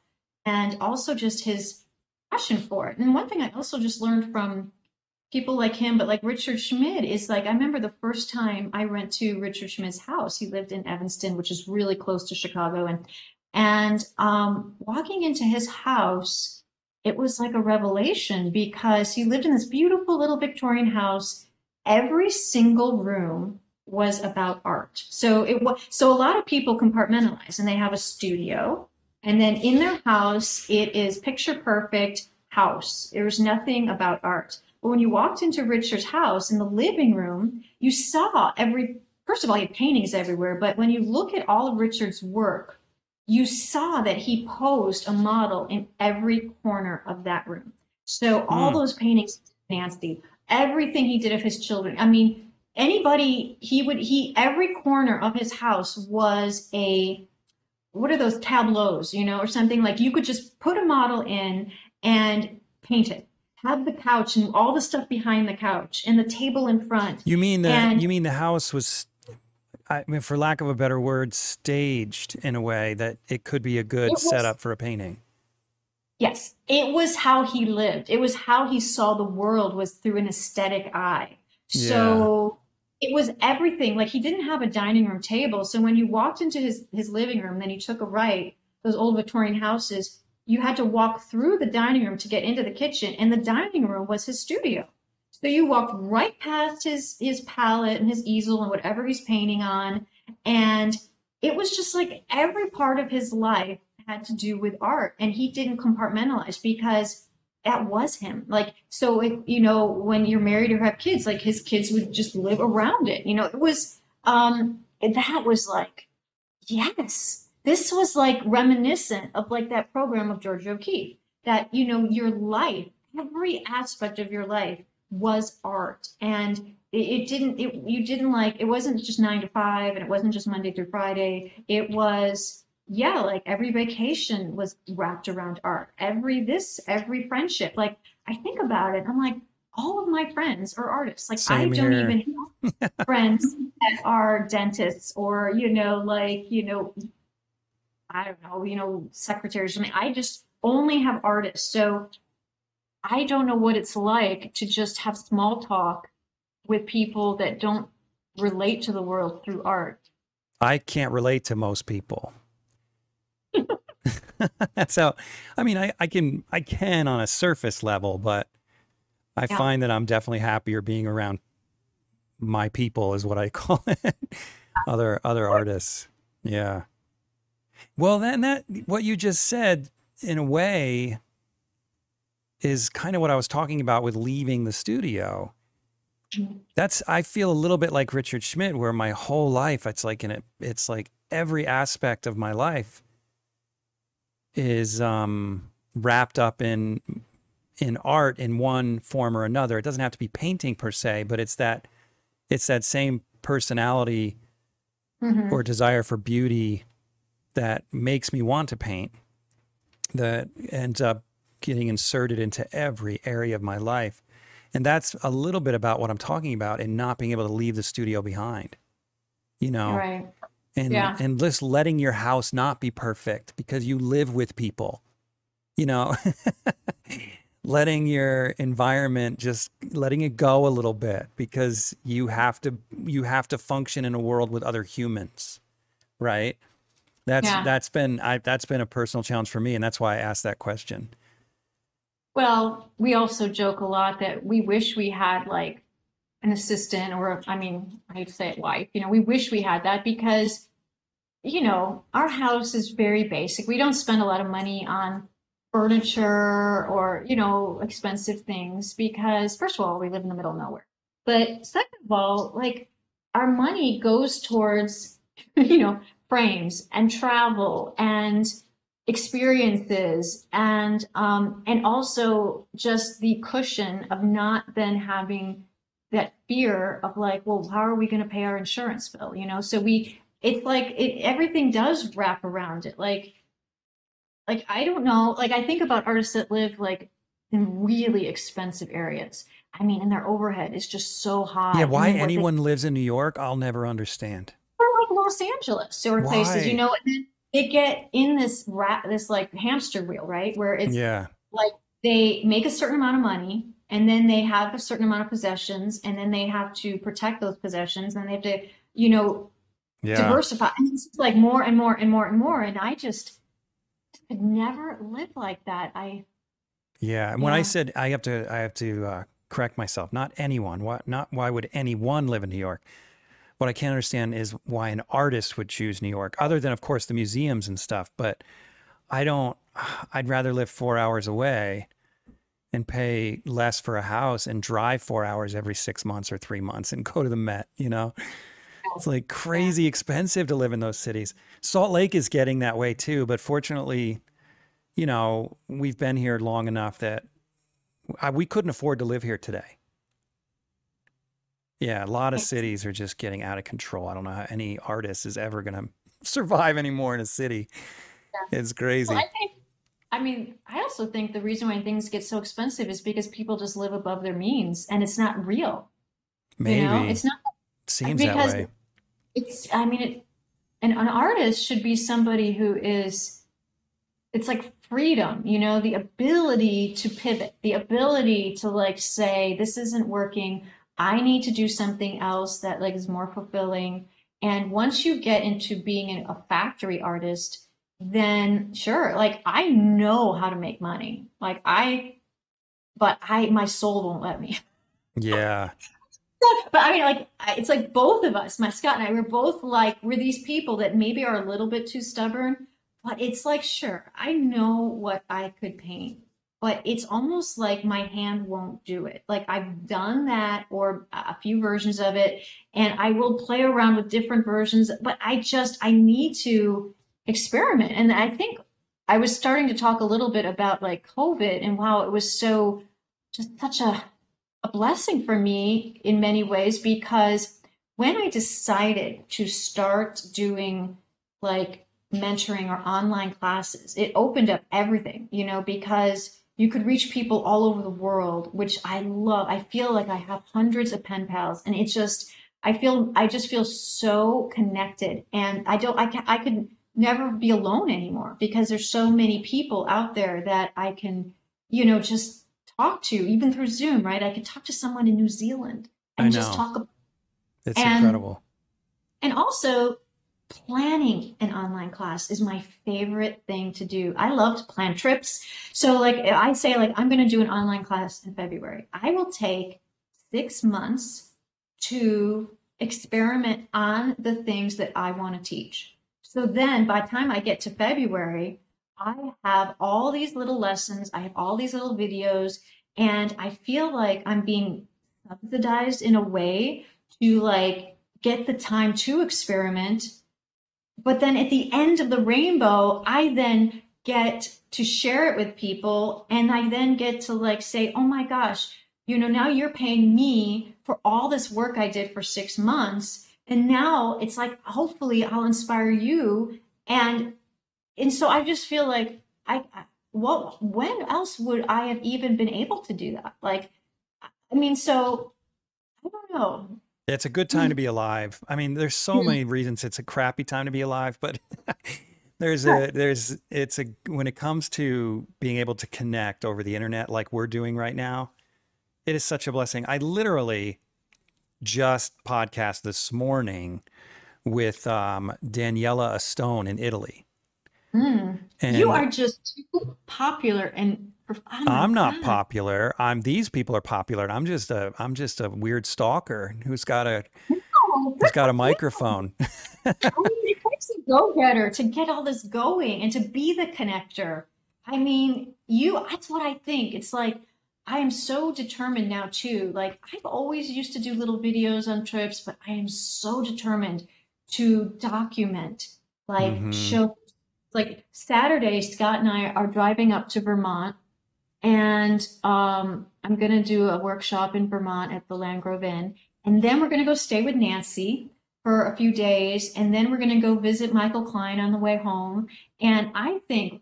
and also just his passion for it. And one thing I also just learned from people like him, but like Richard Schmid is like, I remember the first time I went to Richard Schmid's house. He lived in Evanston, which is really close to Chicago. And, and um, walking into his house, it was like a revelation because he lived in this beautiful little Victorian house. Every single room was about art. So it was so a lot of people compartmentalize and they have a studio and then in their house it is picture perfect house. There's nothing about art. But when you walked into Richard's house in the living room, you saw every first of all he had paintings everywhere, but when you look at all of Richard's work, you saw that he posed a model in every corner of that room. So all mm. those paintings, Nancy, everything he did of his children. I mean, anybody he would he every corner of his house was a what are those tableaus, you know, or something like you could just put a model in and paint it. Have the couch and all the stuff behind the couch and the table in front. You mean the and, you mean the house was I mean, for lack of a better word, staged in a way that it could be a good was, setup for a painting. Yes, it was how he lived. It was how he saw the world was through an aesthetic eye. So yeah. it was everything. Like he didn't have a dining room table. So when you walked into his his living room, then you took a right. Those old Victorian houses, you had to walk through the dining room to get into the kitchen, and the dining room was his studio. So you walked right past his his palette and his easel and whatever he's painting on, and it was just like every part of his life had to do with art, and he didn't compartmentalize because that was him. Like so, if, you know, when you're married or have kids, like his kids would just live around it. You know, it was um that was like yes. This was like reminiscent of like that program of Georgia O'Keefe that you know your life, every aspect of your life was art. And it, it, didn't it you didn't like it wasn't just nine to five and it wasn't just monday through friday. It was yeah like every vacation was wrapped around art. Every this every friendship. Like i think about it i'm like all of my friends are artists. Like Same i don't here. even have friends that are dentists or you know like you know i don't know you know secretaries. I mean i just only have artists. So I don't know what it's like to just have small talk with people that don't relate to the world through art. I can't relate to most people. That's how I mean I, I can I can on a surface level, but I yeah. find that I'm definitely happier being around my people is what I call it. other other artists. Yeah. Well then that what you just said in a way is kind of what I was talking about with leaving the studio. That's I feel a little bit like Richard Schmid, where my whole life it's like in it, it's like every aspect of my life is um, wrapped up in in art in one form or another. It doesn't have to be painting per se, but it's that it's that same personality mm-hmm. or desire for beauty that makes me want to paint that ends up getting inserted into every area of my life. And that's a little bit about what I'm talking about and not being able to leave the studio behind. You know? Right. And yeah. and just letting your house not be perfect because you live with people. you know, letting your environment just letting it go a little bit because you have to you have to function in a world with other humans, right? That's Yeah. that's been I that's been a personal challenge for me, and that's why I asked that question. Well, we also joke a lot that we wish we had like an assistant or, I mean, I hate to say it, wife, you know, we wish we had that because, you know, our house is very basic. We don't spend a lot of money on furniture or, you know, expensive things because, first of all, we live in the middle of nowhere. But second of all, like our money goes towards, you know, frames and travel and experiences and um and also just the cushion of not then having that fear of like well how are we going to pay our insurance bill you know? So we it's like it everything does wrap around it. Like like i don't know like i think about artists that live like in really expensive areas. I mean and their overhead is just so high. Yeah, why what they anyone lives in New York, I'll never understand. or like Los Angeles or places, you know, and then they get in this rat, this like hamster wheel, right? Where it's Yeah, like they make a certain amount of money and then they have a certain amount of possessions and then they have to protect those possessions and they have to, you know, yeah. diversify. And it's like more and more and more and more. And I just could never live like that. I, Yeah, and when I said I have to, I have to uh, correct myself. Not anyone. Why? Not why would anyone live in New York? What I can't understand is why an artist would choose New York, other than of course the museums and stuff. But I don't. I'd rather live four hours away and pay less for a house and drive four hours every six months or three months and go to the Met. You know, it's like crazy expensive to live in those cities. Salt Lake is getting that way too, but fortunately, you know, we've been here long enough that I, we couldn't afford to live here today. Yeah, a lot of cities are just getting out of control. I don't know how any artist is ever going to survive anymore in a city. It's crazy. well, I think, I mean, I also think the reason why things get so expensive is because people just live above their means and it's not real. Maybe You know, it's not seems that way. it's i mean it, an, an artist should be somebody who is it's like freedom you know the ability to pivot the ability to like say this isn't working i need to do something else that like is more fulfilling. And once you get into being a factory artist then sure like i know how to make money. Like i but i my soul won't let me. Yeah. but I mean, like, it's like both of us, my Scott and I, we're both like, we're these people that maybe are a little bit too stubborn, but it's like, sure, I know what I could paint, but it's almost like my hand won't do it. Like, I've done that or a few versions of it, and I will play around with different versions, but I just, I need to experiment. And I think I was starting to talk a little bit about like COVID and wow, it was so, just such a, a blessing for me in many ways because when I decided to start doing like mentoring or online classes, it opened up everything, you know, because you could reach people all over the world, which I love. I feel like I have hundreds of pen pals and it's just, I feel, I just feel so connected and I don't, I can, I could never be alone anymore because there's so many people out there that I can, you know, just talk to, even through Zoom, right? I could talk to someone in New Zealand I and just talk about, It's and- incredible. and also planning an online class is my favorite thing to do. I love to plan trips. So like I say like I'm going to do an online class in February. I will take 6 months to experiment on the things that I want to teach. So then by the time I get to February, I have all these little lessons, I have all these little videos, and I feel like I'm being subsidized in a way to like get the time to experiment. But then at the end of the rainbow, I then get to share it with people and I then get to like say, oh my gosh, you know, now you're paying me for all this work I did for six months. And now it's like, hopefully I'll inspire you. And, and so I just feel like I, what, when else would I have even been able to do that? Like, I mean, so I don't know. It's a good time to be alive. I mean, there's so many reasons it's a crappy time to be alive, but there's a there's it's a when it comes to being able to connect over the internet like we're doing right now, it is such a blessing. I literally just podcast this morning with um, Daniela Astone in Italy. Mm. You are just too popular and my I'm not God. popular. I'm these people are popular. And I'm just a I'm just a weird stalker who's got a No, who's got a microphone. I mean, it takes a go-getter to get all this going and to be the connector. I mean, you, that's what I think. It's like, I am so determined now too. Like, I've always used to do little videos on trips, but I am so determined to document, like, Mhm. show, like, Saturday, Scott and I are driving up to Vermont, and um, I'm going to do a workshop in Vermont at the Landgrove Inn. And then we're going to go stay with Nancy for a few days, and then we're going to go visit Michael Klein on the way home. And I think,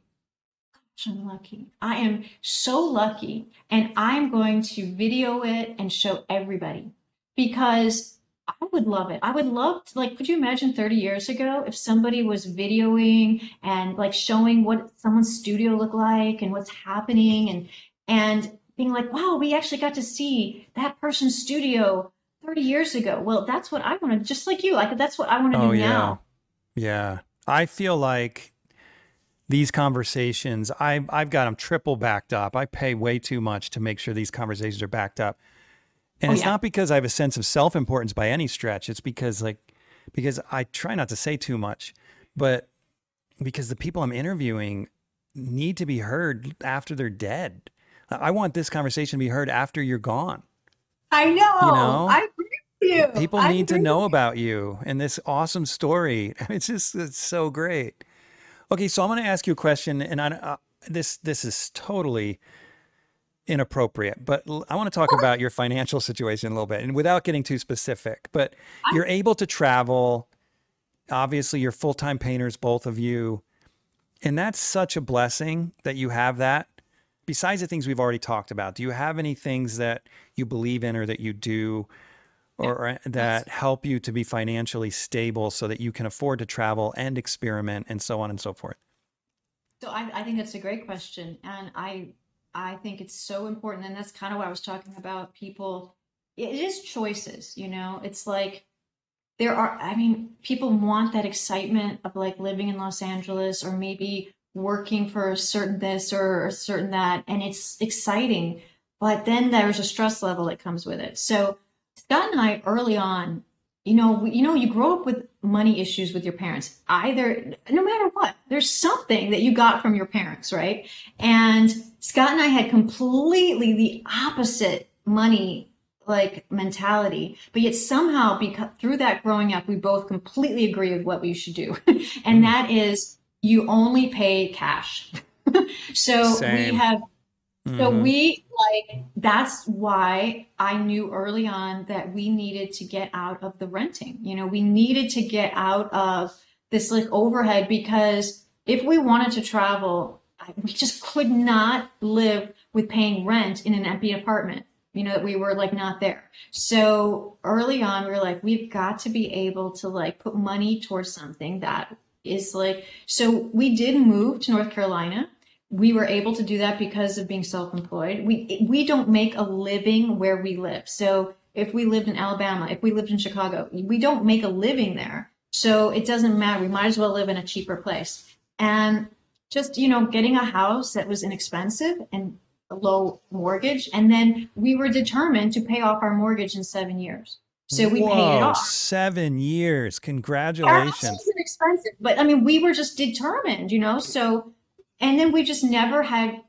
gosh, I'm lucky. I am so lucky, and I'm going to video it and show everybody because I would love it. I would love to, like, could you imagine 30 years ago if somebody was videoing and like showing what someone's studio looked like and what's happening and and being like, wow, we actually got to see that person's studio 30 years ago. Well, that's what I want to, just like you, like that's what I want to Oh do yeah. now. Yeah. I feel like these conversations, I, I've got them triple backed up. I pay way too much to make sure these conversations are backed up. And Oh, it's yeah. not because I have a sense of self importance by any stretch. It's because, like, because I try not to say too much, but because the people I'm interviewing need to be heard after they're dead. I want this conversation to be heard after you're gone. I know. know? I agree with you. People I need to know with about you and this awesome story. It's just it's so great. Okay, so I'm going to ask you a question, and I, uh, this this is totally inappropriate, but I want to talk about your financial situation a little bit, and without getting too specific. But you're able to travel. Obviously, you're full time painters, both of you, and that's such a blessing that you have that. Besides the things we've already talked about, do you have any things that you believe in or that you do or uh, or that help you to be financially stable so that you can afford to travel and experiment and so on and so forth? So I, I think that's a great question, and I I think it's so important, and that's kind of why I was talking about. People, it is choices, you know. It's like there are, I mean, people want that excitement of like living in Los Angeles or maybe working for a certain this or a certain that, and it's exciting, but then there's a stress level that comes with it. So Scott and I early on you know you know you grow up with money issues with your parents either no matter what there's something that you got from your parents right and scott and i had completely the opposite money like mentality but yet somehow because through that growing up we both completely agree with what we should do and that is you only pay cash so Same. we have so Mhm. we like that's why I knew early on that we needed to get out of the renting. You know, we needed to get out of this like overhead because if we wanted to travel, we just could not live with paying rent in an empty apartment. You know, that we were like not there. So early on, we were like, we've got to be able to like put money towards something that is like, so we did move to North Carolina we were able to do that because of being self-employed. We we don't make a living where we live. So if we lived in Alabama, if we lived in Chicago, we don't make a living there. So it doesn't matter. We might as well live in a cheaper place. And just, you know, getting a house that was inexpensive and a low mortgage. And then we were determined to pay off our mortgage in seven years. So we paid it off. Seven years. congratulations Our house expensive, but I mean, we were just determined, you know. So, and then we just never had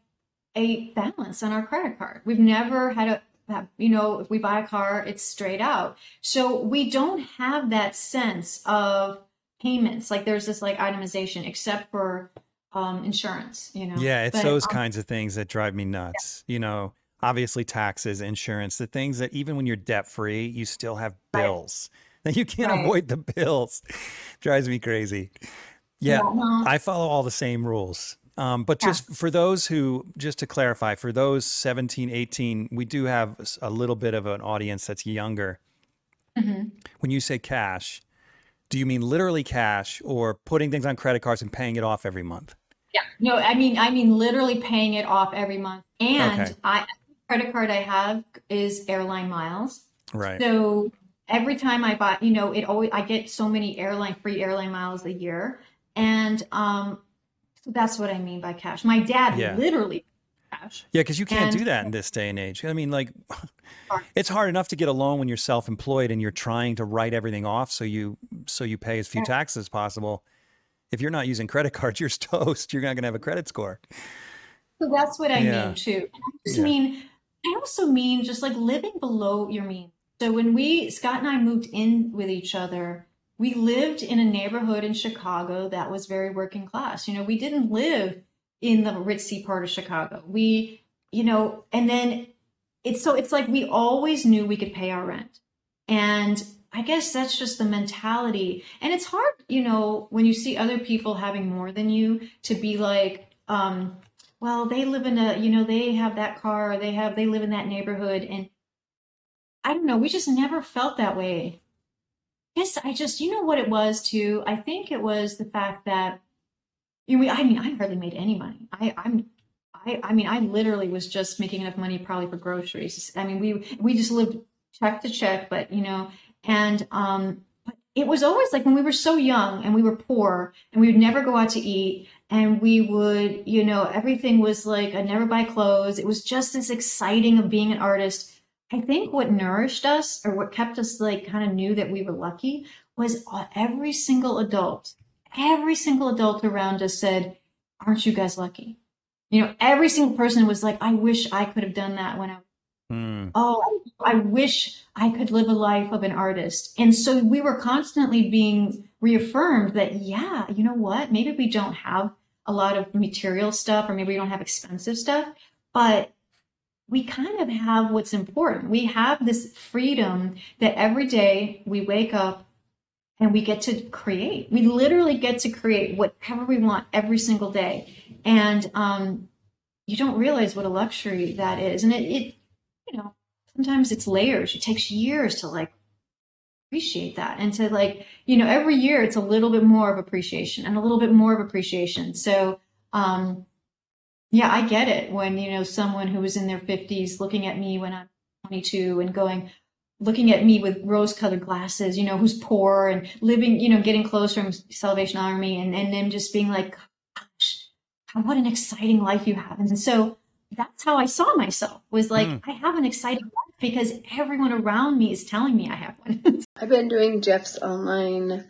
a balance on our credit card. We've never had a, uh, you know, if we buy a car, it's straight out. So we don't have that sense of payments. Like there's this like itemization, except for um, insurance, you know. Yeah, it's But, those um, kinds of things that drive me nuts. You know, obviously taxes, insurance, the things that even when you're debt free, you still have Right. bills. That you can't Right. avoid the bills. Drives me crazy. Yeah, no, I follow all the same rules. Um, but Yeah. just for those who, just to clarify, for those 17, 18, we do have a little bit of an audience that's younger. mhm. When you say cash, Do you mean literally cash or putting things on credit cards and paying it off every month? Yeah. No, I mean I mean literally paying it off every month. And Okay. I credit card I have is airline miles. Right. So every time I buy, you know, it always I get so many airline free airline miles a year, and um, that's what I mean by cash. My dad Yeah. literally cash. Yeah, because you can't And- do that in this day and age. I mean, like, it's hard enough to get a loan when you're self-employed and you're trying to write everything off so you so you pay as few taxes as possible. If you're not using credit cards, you're toast. You're not going to have a credit score. So that's what I Yeah. mean too. I just Yeah. mean, I also mean just like living below your means. So when we, Scott and I moved in with each other, we lived in a neighborhood in Chicago that was very working class. You know, we didn't live in the ritzy part of Chicago. We, you know, and then it's so it's like we always knew we could pay our rent. And I guess that's just the mentality. And it's hard, you know, when you see other people having more than you to be like, um, well, they live in a, you know, they have that car, or they have, they live in that neighborhood. And I don't know, we just never felt that way. Yes, I just, you know what it was too? I think it was the fact that, you know, we, I mean, I hardly made any money. I, I'm, I, I mean, I literally was just making enough money probably for groceries. I mean, we, we just lived check to check, but you know, and, um, it was always like when we were so young and we were poor and we would never go out to eat and we would, you know, everything was like I never buy clothes. It was just this exciting of being an artist. I think what nourished us or what kept us like kind of knew that we were lucky was uh, every single adult, every single adult around us said, "Aren't you guys lucky?" You know, every single person was like, "I wish I could have done that when I Hmm. oh, I, I wish I could live a life of an artist. And so we were constantly being reaffirmed that, yeah, you know what? Maybe we don't have a lot of material stuff, or maybe we don't have expensive stuff, but we kind of have what's important. We have this freedom that every day we wake up and we get to create. We literally get to create whatever we want every single day. And um, you don't realize what a luxury that is. And it, it you know, sometimes it's layers. It takes years to like appreciate that and to like, you know, every year it's a little bit more of appreciation and a little bit more of appreciation. So, um, yeah, I get it when, you know, someone who was in their 50s looking at me when I'm 22 and going, looking at me with rose colored glasses, you know, who's poor and living, you know, getting clothes from Salvation Army and, and them just being like, gosh, what an exciting life you have. And so that's how I saw myself was like, Mm. I have an exciting life because everyone around me is telling me I have one. I've been doing Jeff's online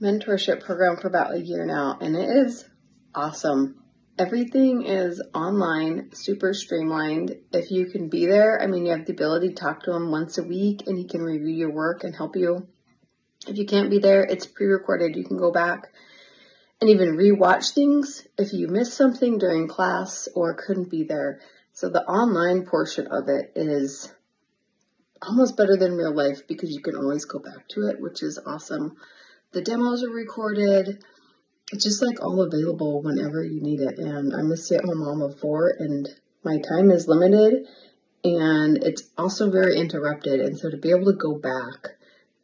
mentorship program for about a year now, and it is awesome. Everything is online, super streamlined. If you can be there, I mean, you have the ability to talk to him once a week and he can review your work and help you. If you can't be there, it's pre recorded. You can go back and even re-watch things if you missed something during class or couldn't be there. So the online portion of it is almost better than real life because you can always go back to it, which is awesome. The demos are recorded. It's just like all available whenever you need it. And I'm a stay at home mom of four, and my time is limited and it's also very interrupted. And so to be able to go back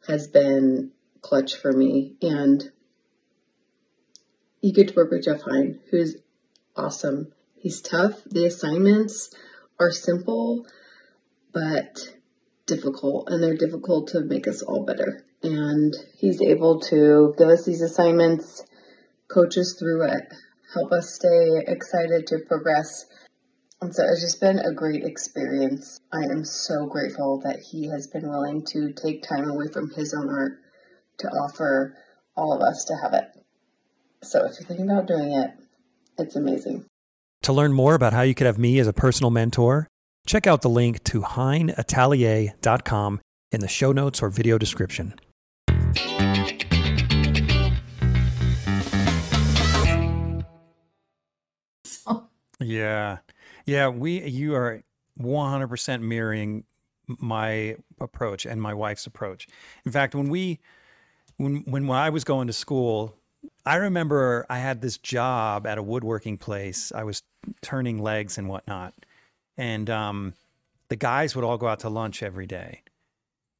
has been clutch for me. And get to work with Jeff Hein, who's awesome. He's tough. The assignments are simple, but difficult, and they're difficult to make us all better. And he's able to give us these assignments, coach us through it, help us stay excited to progress. And so it's just been a great experience. I am so grateful that he has been willing to take time away from his own art to offer all of us to have it. So if you're thinking about doing it, it's amazing. To learn more about how you could have me as a personal mentor, check out the link to heineatelier.com in the show notes or video description. Yeah. Yeah, we you are 100% mirroring my approach and my wife's approach. In fact, when we when when I was going to school, I remember I had this job at a woodworking place. I was turning legs and whatnot. And um the guys would all go out to lunch every day.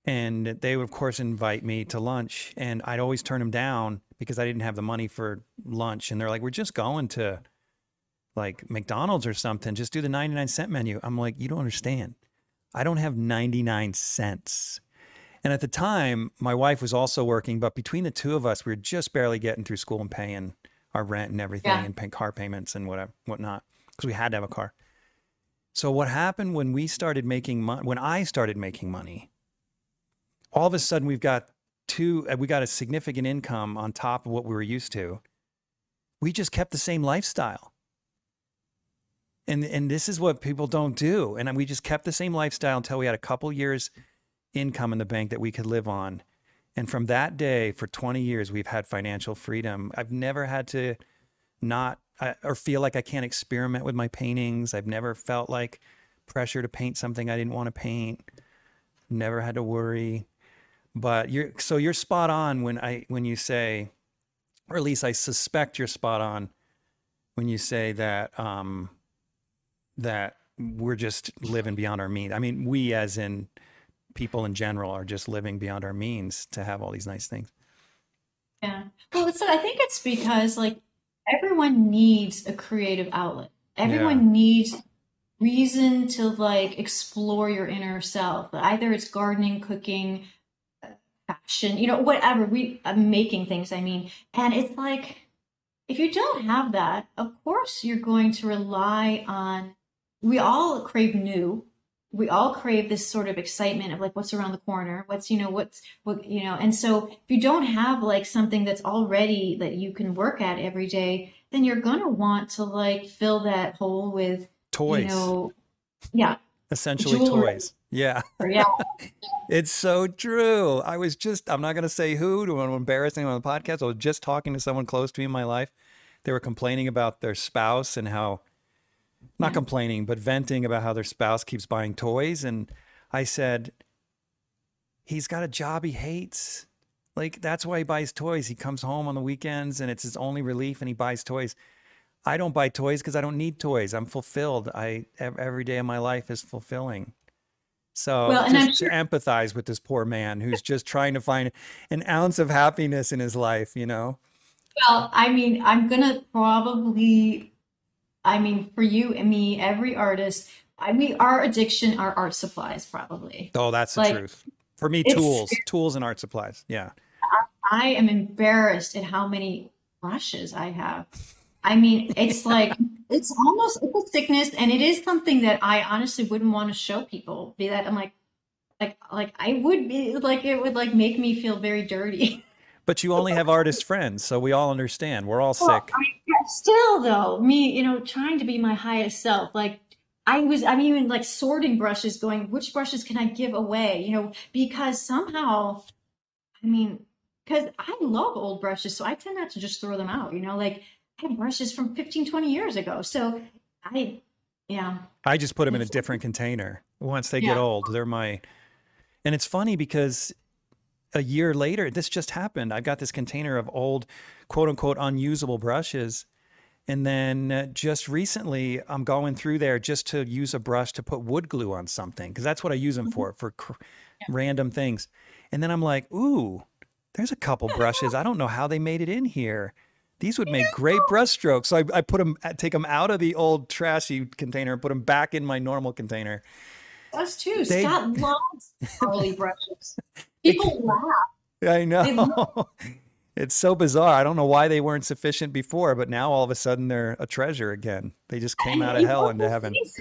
and they would of course invite me to lunch and I'd always turn them down because I didn't have the money for lunch and they're like we're just going to like McDonald's or something just do the 99 cent menu I'm like you don't understand I don't have 99 cents and at the time my wife was also working but between the two of us we were just barely getting through school and paying our rent and everything Yeah. and paying car payments and whatever whatnot because we had to have a car. So what happened when we started making money when I started making money all of a sudden we've got two uh, we got a significant income on top of what we were used to. We just kept the same lifestyle. And and this is what people don't do. And we just kept the same lifestyle until we had a couple years income in the bank that we could live on. And from that day for 20 years we've had financial freedom. I've never had to not I, or feel like i can't experiment with my paintings. I've never felt like pressure to paint something i didn't want to paint. Never had to worry. But you're so you're spot on when I when you say, or at least I suspect you're spot on when you say that um, that we're just living beyond our means. I mean, we as in people in general are just living beyond our means to have all these nice things. Yeah. Well, so I think it's because like everyone needs a creative outlet. Everyone needs reason to like explore your inner self. Either it's gardening, cooking, uh, fashion, you know, whatever. We I'm making things, I mean. And it's like if you don't have that, of course you're going to rely on we all crave new. We all crave this sort of excitement of like what's around the corner, what's, you know, what's what, you know, and so if you don't have like something that's already that you can work at every day, then you're gonna want to like fill that hole with, Toys, you know, yeah, essentially jewelry. toys. Yeah, yeah, it's so true. I was just, I'm not going to say who to embarrass anyone on the podcast. I was just talking to someone close to me in my life. They were complaining about their spouse and how, not Yeah. complaining, but venting about how their spouse keeps buying toys. And I said, he's got a job he hates. Like, that's why he buys toys. He comes home on the weekends and it's his only relief and he buys toys. I don't buy toys because I don't need toys. I'm fulfilled. I every day of my life is fulfilling. So Well, just to empathize with this poor man who's just trying to find an ounce of happiness in his life, you know? Well, I mean, I'm gonna probably, I mean, for you and me, every artist, I mean, our addiction are art supplies, probably. Oh, that's the Like, truth. For me, tools, tools and art supplies. Yeah. I am embarrassed at how many brushes I have. I mean, it's like it's almost it's a sickness, and it is something that I honestly wouldn't want to show people. Be that I'm like, like, like I would be like it would like make me feel very dirty. But you only have artist friends, so we all understand. We're all sick. Still though, me, you know, trying to be my highest self, like I was, I'm even like sorting brushes, going, which brushes can I give away? You know, because somehow, I mean, because I love old brushes, so I tend not to just throw them out, you know, like I have brushes from 15, 20 years ago. So I, yeah. I just put them in a different container. Once they get old, they're my. And it's funny because a year later, this just happened. I've got this container of old, quote unquote, unusable brushes. And then uh, just recently, I'm going through there just to use a brush to put wood glue on something because that's what I use them for, for cr- random things. And then I'm like, ooh, there's a couple brushes. I don't know how they made it in here. These would make great brush strokes. So I, I put them, take them out of the old trashy container and put them back in my normal container. Us too. They- Scott loves early brushes. People laugh. Yeah, I know. it's so bizarre. I don't know why they weren't sufficient before, but now all of a sudden they're a treasure again. They just came And out of hell into heaven. things,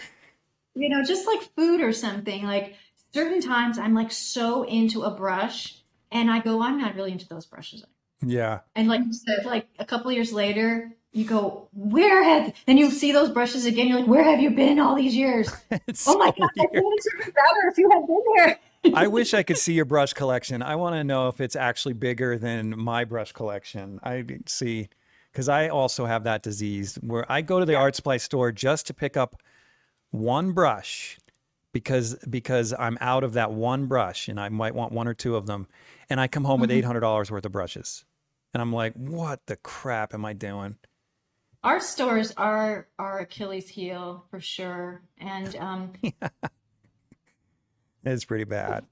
You know, just like food or something. Like certain times I'm like so into a brush and I go, I'm not really into those brushes. Yeah. And like you said, like a couple of years later, you go, where have, then you see those brushes again. You're like, where have you been all these years? Oh my so God, I would have been better if you had been there. I wish I could see your brush collection. I want to know if it's actually bigger than my brush collection. I see, because I also have that disease where I go to the art supply store just to pick up one brush because because I'm out of that one brush and I might want one or two of them, and I come home with eight hundred dollars worth of brushes, and I'm like, what the crap am I doing? Our stores are our Achilles heel for sure. And um, It's pretty bad.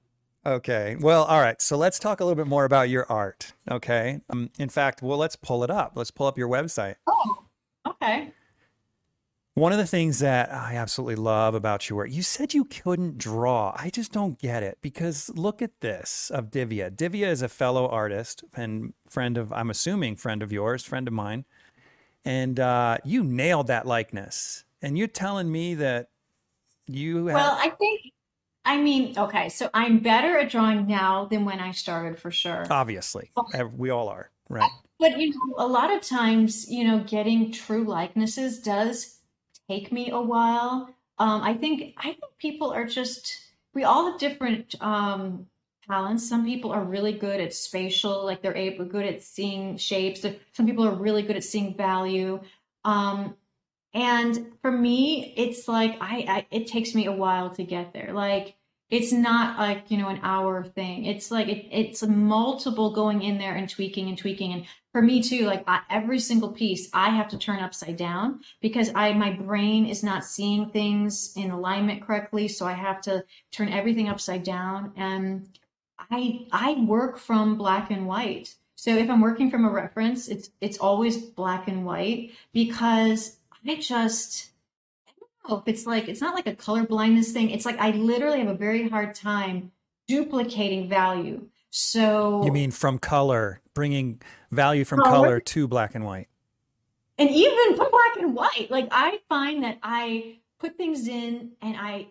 Okay. Well, all right. So let's talk a little bit more about your art. Okay. Um, in fact, well, let's pull it up. Let's pull up your website. Oh, okay. One of the things that I absolutely love about your work, you said you couldn't draw. I just don't get it because look at this of Divya. Divya is a fellow artist and friend of, I'm assuming, friend of yours, friend of mine. And uh, you nailed that likeness. And you're telling me that you have. Well, I think, I mean, okay, so I'm better at drawing now than when I started for sure. Obviously, we all are, right? But you know, a lot of times, you know, getting true likenesses does take me a while. Um, I think I think people are just we all have different um, talents. Some people are really good at spatial, like they're able good at seeing shapes. Some people are really good at seeing value. Um, and for me, it's like I, I it takes me a while to get there. Like it's not like you know an hour thing. It's like it, it's multiple going in there and tweaking and tweaking. And for me too like I, every single piece i have to turn upside down because i my brain is not seeing things in alignment correctly. So i have to turn everything upside down. And i i work from black and white. So if i'm working from a reference it's it's always black and white because i just I don't know if it's like it's not like a color blindness thing. It's like I literally have a very hard time duplicating value. So you mean from color, bringing value from color, color to black and white, and even from black and white. Like I find that I put things in, and I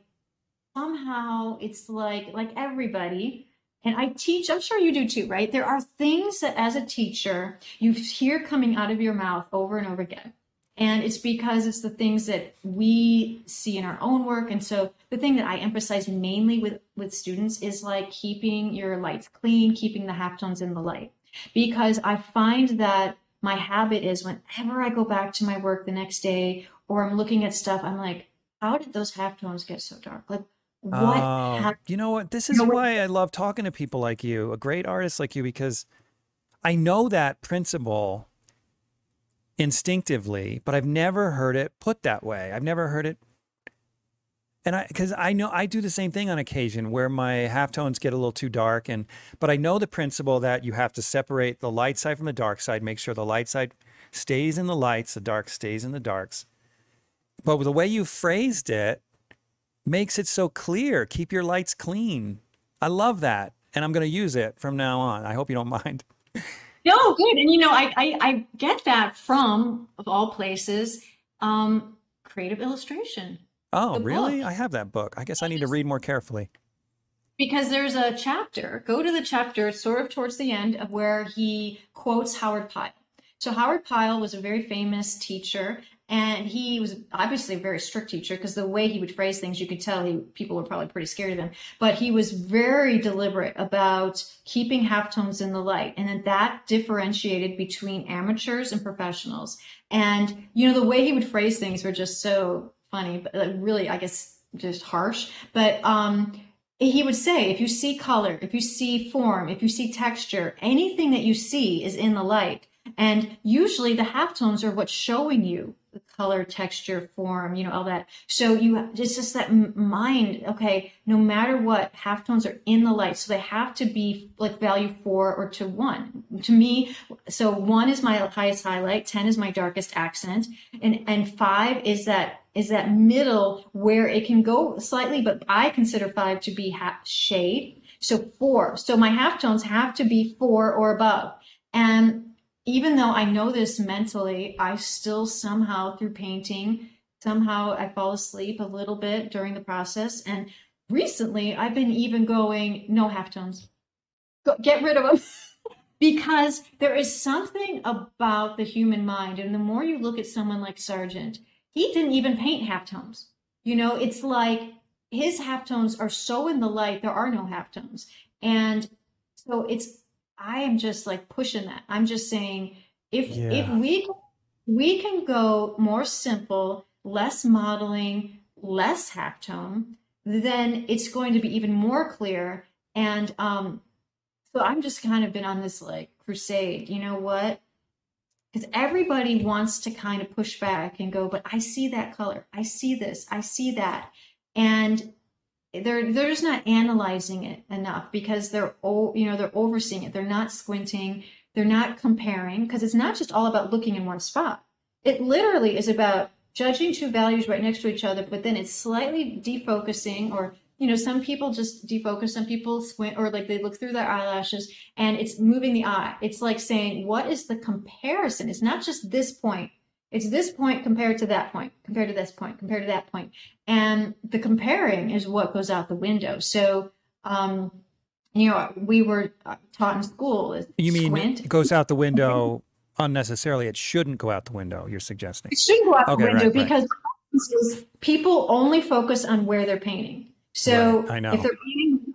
somehow it's like like everybody. And I teach, I'm sure you do too, right? There are things that as a teacher you hear coming out of your mouth over and over again and it's because it's the things that we see in our own work. And so the thing that i emphasize mainly with with students is like keeping your lights clean keeping the halftones in the light. Because i find that my habit is whenever i go back to my work the next day or i'm looking at stuff i'm like how did those halftones get so dark? Like what oh, you know what? This is why i love talking to people like you a great artist like you because i know that principle instinctively, but I've never heard it put that way. I've never heard it. And I, because I know I do the same thing on occasion where my halftones get a little too dark. And, but I know the principle that you have to separate the light side from the dark side, make sure the light side stays in the lights, the dark stays in the darks. But the way you phrased it makes it so clear. Keep your lights clean. I love that. And I'm going to use it from now on. I hope you don't mind. No, good. And you know, I, I, I get that from, of all places, um, creative illustration. Oh, really? Book. I have that book. I guess I need to read more carefully. Because there's a chapter, go to the chapter sort of towards the end of where he quotes Howard Pyle. So Howard Pyle was a very famous teacher and he was obviously a very strict teacher because the way he would phrase things, you could tell he people were probably pretty scared of him. But he was very deliberate about keeping halftones in the light, and then that differentiated between amateurs and professionals. And you know the way he would phrase things were just so funny, but like really, I guess, just harsh. But um, he would say, if you see color, if you see form, if you see texture, anything that you see is in the light. And usually the halftones are what's showing you the color, texture, form, you know, all that. So you, it's just that mind, okay, no matter what, halftones are in the light. So they have to be like value four or to one. To me, so one is my highest highlight, 10 is my darkest accent, and, and five is that, is that middle where it can go slightly, but I consider five to be half shade. So four. So my halftones have to be four or above. And even though I know this mentally, I still somehow through painting, somehow I fall asleep a little bit during the process. And recently I've been even going, no halftones, Go, get rid of them. because there is something about the human mind. And the more you look at someone like Sargent, he didn't even paint halftones. You know, it's like his halftones are so in the light, there are no halftones. And so it's I am just like pushing that. I'm just saying if yeah. if we we can go more simple, less modeling, less halftone, then it's going to be even more clear. And um, so I'm just kind of been on this like crusade. You know what? Because everybody wants to kind of push back and go, but I see that color. I see this. I see that. And they're they're just not analyzing it enough because they're oh you know they're overseeing it. They're not squinting. They're not comparing because it's not just all about looking in one spot. It literally is about judging two values right next to each other but then it's slightly defocusing or you know some people just defocus some people squint or like they look through their eyelashes and it's moving the eye. It's like saying what is the comparison? It's not just this point it's this point compared to that point, compared to this point, compared to that point. And the comparing is what goes out the window. So, um, you know, we were taught in school. Is you mean squint. it goes out the window unnecessarily? It shouldn't go out the window, you're suggesting. It shouldn't go out okay, the window right, because right. people only focus on where they're painting. So right, I know. if they're painting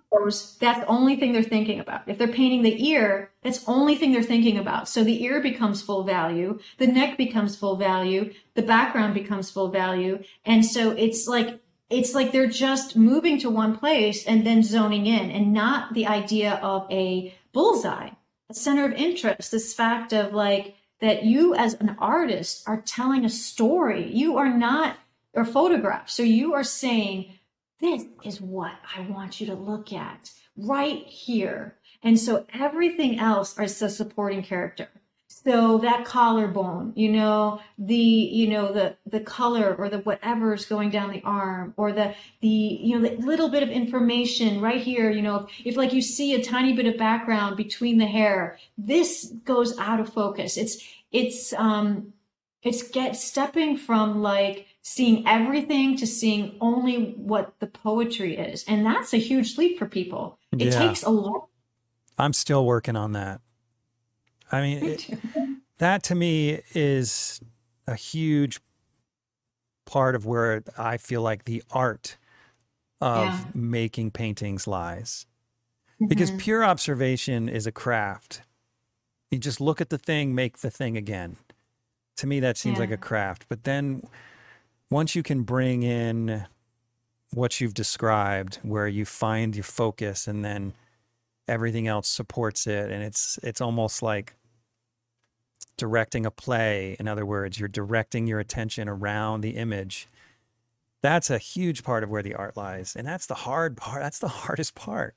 that's the only thing they're thinking about. If they're painting the ear, that's the only thing they're thinking about. So the ear becomes full value, the neck becomes full value, the background becomes full value. And so it's like it's like they're just moving to one place and then zoning in and not the idea of a bullseye, a center of interest, this fact of like that you as an artist are telling a story. You are not a photograph. So you are saying, this is what I want you to look at right here. And so everything else is a supporting character. So that collarbone, you know, the, you know, the, the color or the whatever's going down the arm or the, the, you know, the little bit of information right here, you know, if like you see a tiny bit of background between the hair, this goes out of focus. It's, it's, um, it's get stepping from like seeing everything to seeing only what the poetry is. And that's a huge leap for people. It yeah. takes a lot. I'm still working on that. I mean, it, that to me is a huge part of where I feel like the art of yeah. making paintings lies. Mm-hmm. Because pure observation is a craft. You just look at the thing, make the thing again. To me, that seems yeah. like a craft. But then once you can bring in what you've described where you find your focus and then everything else supports it and it's it's almost like directing a play in other words you're directing your attention around the image that's a huge part of where the art lies and that's the hard part that's the hardest part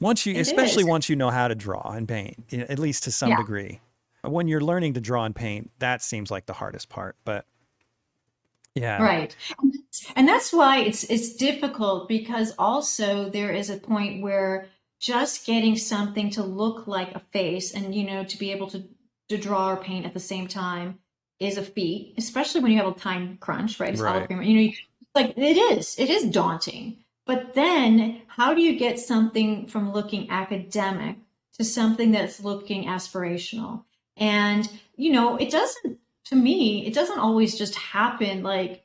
once you it especially is. once you know how to draw and paint at least to some yeah. degree when you're learning to draw and paint that seems like the hardest part but yeah. Right. And that's why it's it's difficult because also there is a point where just getting something to look like a face and you know to be able to to draw or paint at the same time is a feat, especially when you have a time crunch, right? It's right. all you know, like it is. It is daunting. But then how do you get something from looking academic to something that's looking aspirational? And you know, it doesn't to me, it doesn't always just happen like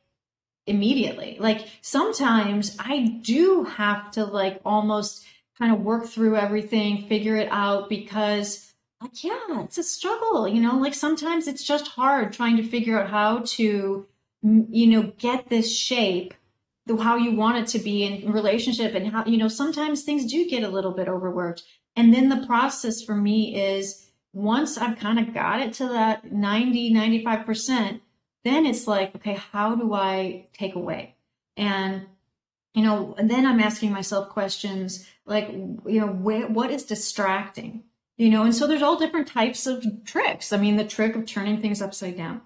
immediately. Like sometimes I do have to like almost kind of work through everything, figure it out because like yeah, it's a struggle, you know? Like sometimes it's just hard trying to figure out how to you know, get this shape the how you want it to be in relationship and how you know sometimes things do get a little bit overworked and then the process for me is once I've kind of got it to that 90, 95%, then it's like, okay, how do I take away? And, you know, and then I'm asking myself questions like, you know, where, what is distracting? You know, and so there's all different types of tricks. I mean, the trick of turning things upside down.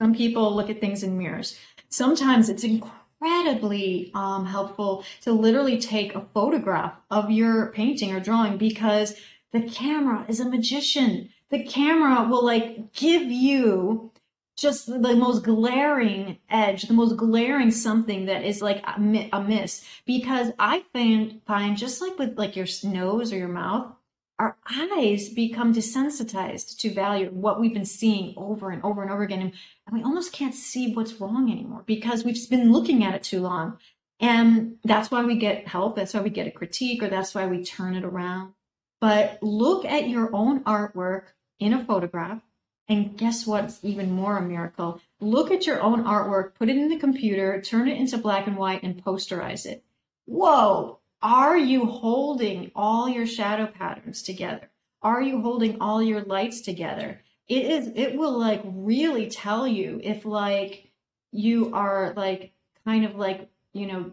Some people look at things in mirrors. Sometimes it's incredibly um, helpful to literally take a photograph of your painting or drawing because the camera is a magician. The camera will like give you just the most glaring edge, the most glaring something that is like a miss. Because I find, find just like with like your nose or your mouth, our eyes become desensitized to value what we've been seeing over and over and over again. And we almost can't see what's wrong anymore because we've been looking at it too long. And that's why we get help. That's why we get a critique, or that's why we turn it around. But look at your own artwork in a photograph. And guess what's even more a miracle? Look at your own artwork, put it in the computer, turn it into black and white, and posterize it. Whoa! Are you holding all your shadow patterns together? Are you holding all your lights together? It is, it will like really tell you if like you are like kind of like, you know,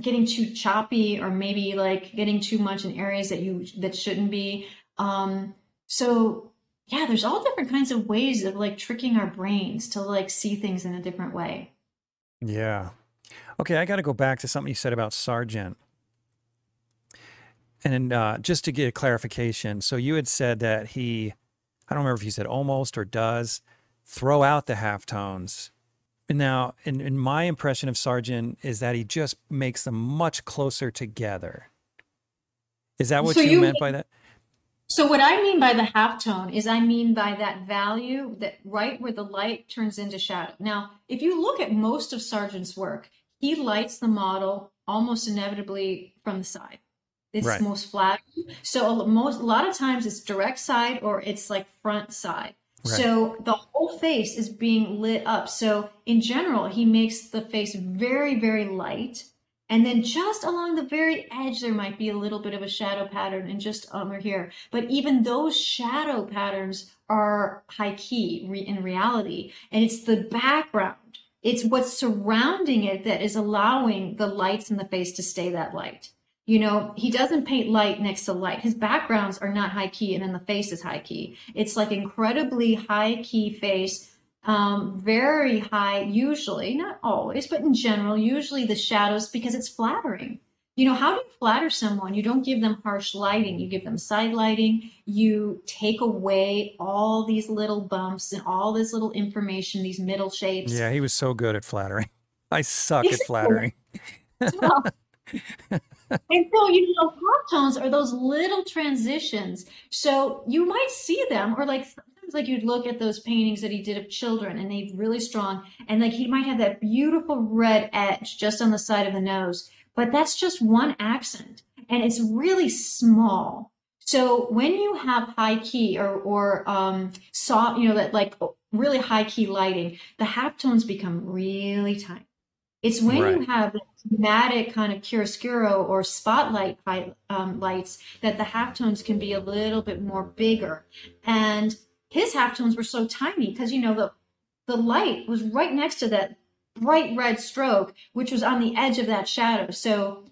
getting too choppy or maybe like getting too much in areas that you that shouldn't be. Um, so yeah, there's all different kinds of ways of like tricking our brains to like see things in a different way. Yeah. Okay, I got to go back to something you said about Sargent. And uh, just to get a clarification, so you had said that he, I don't remember if you said almost or does, throw out the halftones. Now, in, in my impression of Sargent is that he just makes them much closer together. Is that what So you you meant by that? So what I mean by the halftone is I mean by that value that right where the light turns into shadow. Now, if you look at most of Sargent's work, he lights the model almost inevitably from the side. It's Right. most flat. So a, most, a lot of times it's direct side or it's like front side. Right. So the whole face is being lit up. So in general, he makes the face very, very light. And then just along the very edge, there might be a little bit of a shadow pattern and just um, under here. But even those shadow patterns are high key re- in reality. And it's the background, it's what's surrounding it that is allowing the lights in the face to stay that light. You know, he doesn't paint light next to light. His backgrounds are not high key, and then the face is high key. It's like incredibly high key face um, very high, usually, not always, but in general, usually the shadows because it's flattering. You know, how do you flatter someone? You don't give them harsh lighting, you give them side lighting, you take away all these little bumps and all this little information, these middle shapes. Yeah, he was so good at flattering. I suck at flattering. And so, you know, half tones are those little transitions. So you might see them, or like sometimes, like you'd look at those paintings that he did of children, and they really strong, and like he might have that beautiful red edge just on the side of the nose, but that's just one accent, and it's really small. So when you have high key or or um, soft, you know, that like really high key lighting, the half tones become really tiny. It's when you have dramatic kind of chiaroscuro or spotlight um, lights that the halftones can be a little bit more bigger. And his halftones were so tiny because you know the the light was right next to that bright red stroke, which was on the edge of that shadow. So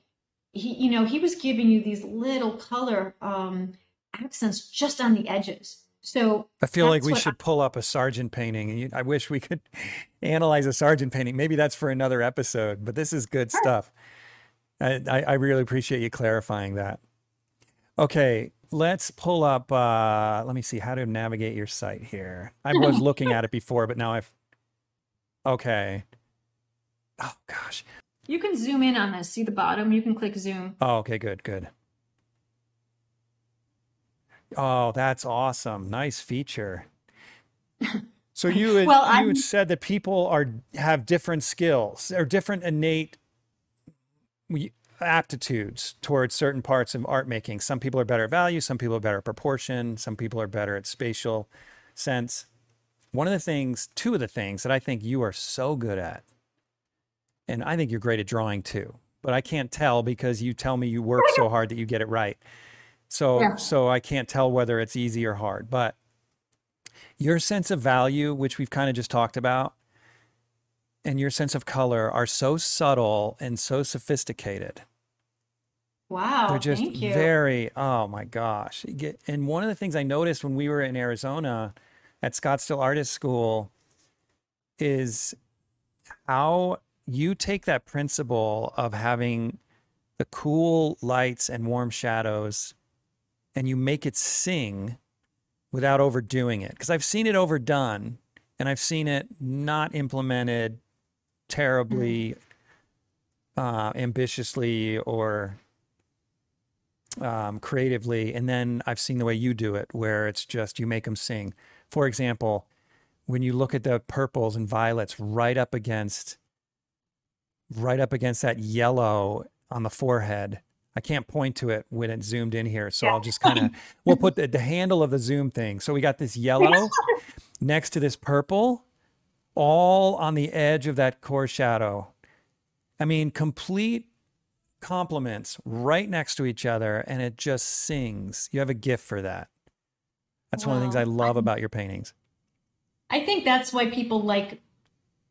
he, you know, he was giving you these little color um, accents just on the edges. So I feel like we what I- should pull up a Sargent painting. And you, I wish we could analyze a Sargent painting. Maybe that's for another episode, but this is good stuff. I, I, I really appreciate you clarifying that. Okay, let's pull up. Uh, let me see how to navigate your site here. I was looking at it before, but now I've. Okay. Oh, gosh. You can zoom in on this. See the bottom? You can click zoom. Oh, okay, good, good. Oh, that's awesome. Nice feature. So you had, Well, you had said that people are have different skills or different innate aptitudes towards certain parts of art making. Some people are better at value, some people are better at proportion, some people are better at spatial sense. One of the things, two of the things that I think you are so good at, and I think you're great at drawing too, but I can't tell because you tell me you work so hard that you get it right. So Yeah. so I can't tell whether it's easy or hard, but your sense of value, which we've kind of just talked about, and your sense of color are so subtle and so sophisticated. wow, They're just thank you. very, oh my gosh. And one of the things I noticed when we were in Arizona at Scottsdale Artist School is how you take that principle of having the cool lights and warm shadows and you make it sing without overdoing it. Because I've seen it overdone and I've seen it not implemented terribly uh, ambitiously or um, creatively. And then I've seen the way you do it, where it's just you make them sing. For example, when you look at the purples and violets right up against, right up against that yellow on the forehead. I can't point to it when it's zoomed in here, so I'll just kind of we'll put the, the handle of the zoom thing. So we got this yellow next to this purple, all on the edge of that core shadow. I mean, complete compliments right next to each other, and it just sings. You have a gift for that. That's one of the things I love about your paintings. I think that's why people like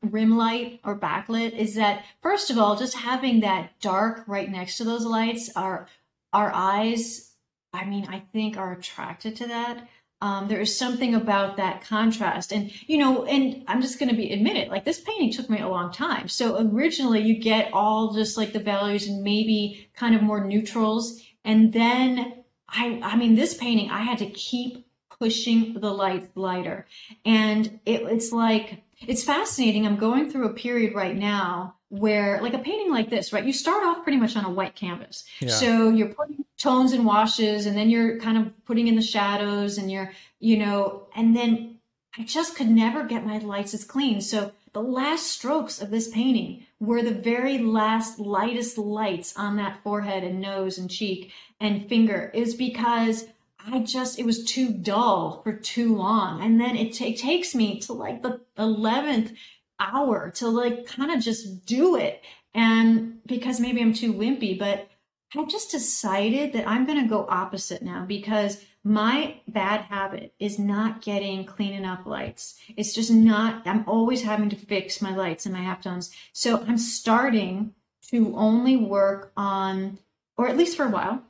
rim light or backlit is that first of all, just having that dark right next to those lights, our our eyes, I mean, I think are attracted to that. Um, there is something about that contrast, and you know, and I'm just going to be admit it. Like this painting took me a long time. So originally, you get all just like the values and maybe kind of more neutrals, and then I, I mean, this painting, I had to keep pushing the light lighter. And it, it's like, it's fascinating. I'm going through a period right now where, like a painting like this, right? You start off pretty much on a white canvas. Yeah. So you're putting tones and washes, and then you're kind of putting in the shadows, and you're, you know, and then I just could never get my lights as clean. So the last strokes of this painting were the very last lightest lights on that forehead and nose and cheek and finger is because I just, it was too dull for too long. And then it, t- takes me to like the 11th hour to like kind of just do it. And because maybe I'm too wimpy, but I just decided that I'm going to go opposite now because my bad habit is not getting clean enough lights. It's just not, I'm always having to fix my lights and my halftones. So I'm starting to only work on, or at least for a while,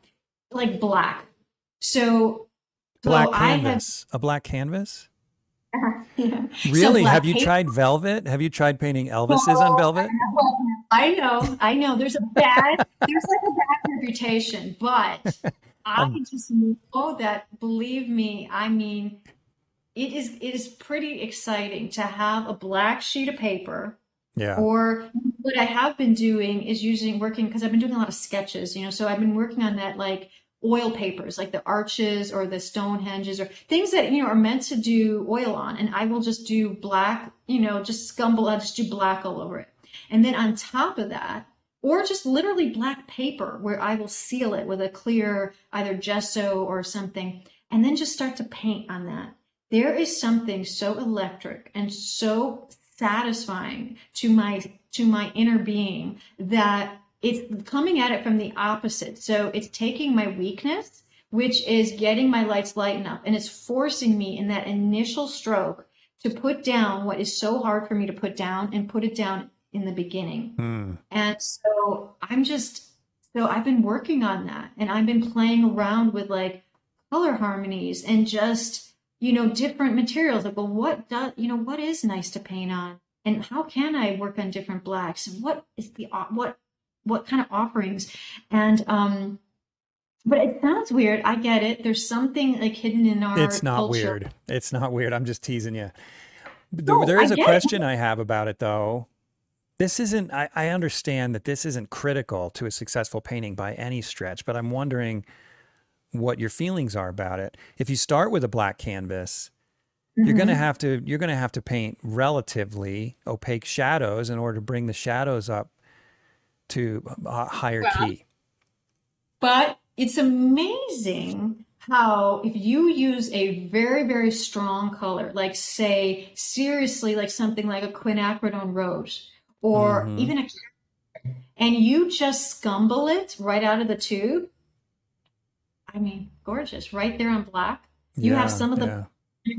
like black. So black canvas, have, a black canvas. yeah. Really? So have you paper. tried velvet? Have you tried painting Elvises oh, on velvet? I know, I know. There's a bad, there's like a bad reputation, but I um, just know that. Believe me, I mean, it is it is pretty exciting to have a black sheet of paper yeah. Or what I have been doing is using working because I've been doing a lot of sketches, you know, so I've been working on that like oil papers, like the arches or the stone Stonehenges or things that, you know, are meant to do oil on. And I will just do black, you know, just scumble, I just do black all over it. And then on top of that, or just literally black paper where I will seal it with a clear either gesso or something, and then just start to paint on that. There is something so electric and so satisfying to my to my inner being that it's coming at it from the opposite. So it's taking my weakness, which is getting my lights lighten up, and it's forcing me in that initial stroke to put down what is so hard for me to put down and put it down in the beginning. Mm. And so I'm just so I've been working on that and I've been playing around with like color harmonies and just you know, different materials. Like, well, what does, you know, what is nice to paint on? And how can I work on different blacks? And what is the, what, what kind of offerings? And, um, but it sounds weird. I get it. There's something like hidden in our. It's not culture. weird. It's not weird. I'm just teasing you. No, there is a question it. I have about it though. This isn't, I, I understand that this isn't critical to a successful painting by any stretch, but I'm wondering, what your feelings are about it. If you start with a black canvas, mm-hmm. you're going to have to you're going to have to paint relatively opaque shadows in order to bring the shadows up to a higher well, key. But it's amazing how if you use a very very strong color like say seriously like something like a quinacridone rose or mm-hmm. even a and you just scumble it right out of the tube I mean, gorgeous, right there on black. You yeah, have some of the yeah.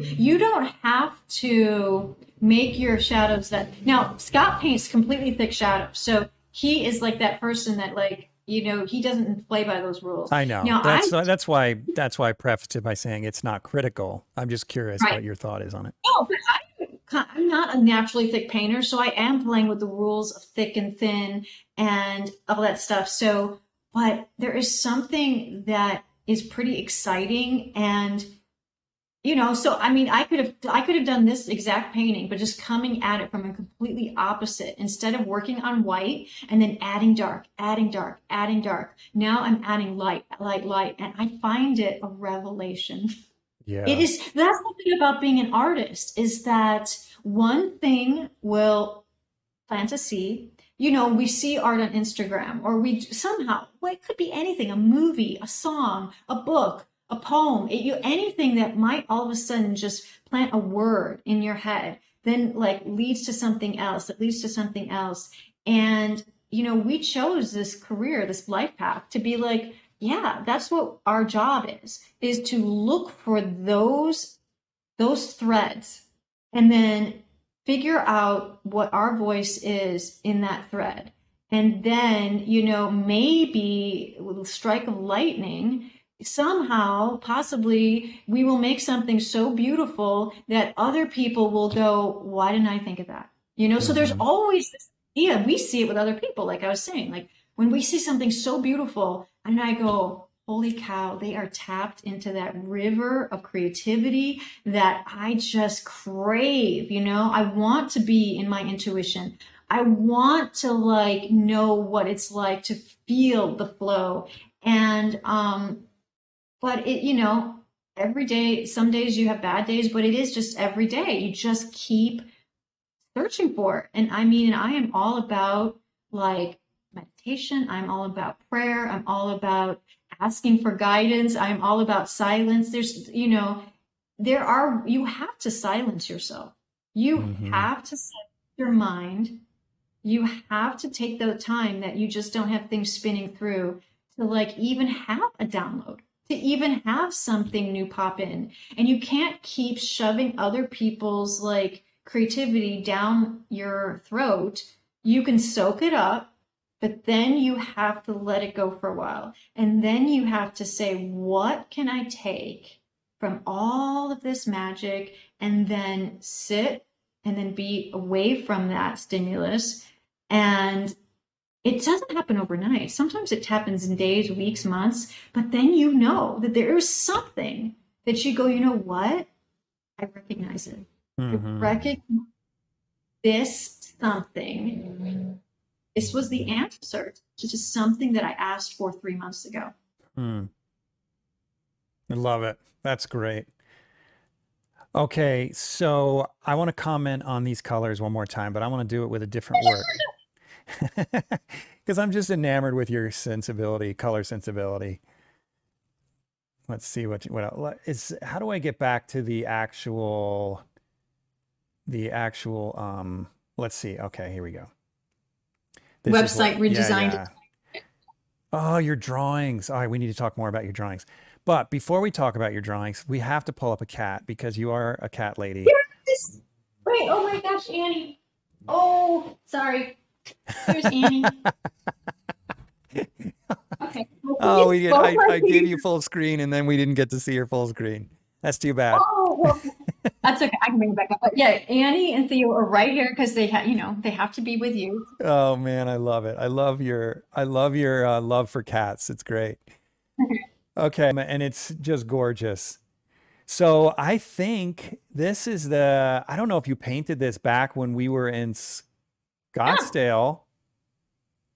You don't have to make your shadows that now Scott paints completely thick shadows. So he is like that person that like you know he doesn't play by those rules. I know. Now, that's I, that's why that's why I prefaced it by saying it's not critical. I'm just curious right. what your thought is on it. No, but I, I'm not a naturally thick painter, so I am playing with the rules of thick and thin and all that stuff. So but there is something that is pretty exciting and you know so i mean i could have i could have done this exact painting but just coming at it from a completely opposite. Instead of working on white and then adding dark adding dark adding dark now i'm adding light light light and i find it a revelation. Yeah. It is that's the thing about being an artist is that one thing will plant a seed. You know, we see art on Instagram or we somehow, well, it could be anything, a movie, a song, a book, a poem, it, you, anything that might all of a sudden just plant a word in your head, then like leads to something else, that leads to something else. And, you know, we chose this career, this life path to be like, yeah, that's what our job is, is to look for those, those threads and then figure out what our voice is in that thread. And then, you know, maybe a strike of lightning, somehow, possibly, we will make something so beautiful that other people will go, Why didn't I think of that? You know, mm-hmm. so there's mm-hmm. always this idea. We see it with other people, like I was saying, like when we see something so beautiful, and I go, holy cow, they are tapped into that river of creativity that I just crave. You know, I want to be in my intuition. I want to like know what it's like to feel the flow. And, um, but it, you know, every day, some days you have bad days, but it is just every day. You just keep searching for it. And I mean, I am all about like meditation. I'm all about prayer. I'm all about asking for guidance. I'm all about silence. There's, you know, there are, you have to silence yourself. You mm-hmm. have to set your mind. You have to take the time that you just don't have things spinning through to like even have a download, to even have something new pop in. And you can't keep shoving other people's like creativity down your throat. You can soak it up but then you have to let it go for a while. And then you have to say, what can I take from all of this magic and then sit and then be away from that stimulus. And it doesn't happen overnight. Sometimes it happens in days, weeks, months, but then you know that there is something that you go, you know what? I recognize it. Mm-hmm. I recognize this something this was the answer to just something that I asked for three months ago. Hmm. I love it. That's great. Okay, so I want to comment on these colors one more time, but I want to do it with a different word. Because I'm just enamored with your sensibility, color sensibility. Let's see what what is. How do I get back to the actual, the actual? Um, let's see. Okay, here we go this website what, redesigned. Yeah, yeah. Oh, your drawings. All right, we need to talk more about your drawings. But before we talk about your drawings, we have to pull up a cat because you are a cat lady. Yes. Wait, oh my gosh, Annie. Oh, sorry. Here's Annie. okay. oh, we did. I, I gave you full screen and then we didn't get to see your full screen. That's too bad. Oh, well, that's okay. I can bring it back up. But yeah, Annie and Theo are right here because they have, you know, they have to be with you. Oh man, I love it. I love your, I love your uh, love for cats. It's great. okay, and it's just gorgeous. So I think this is the. I don't know if you painted this back when we were in Scottsdale.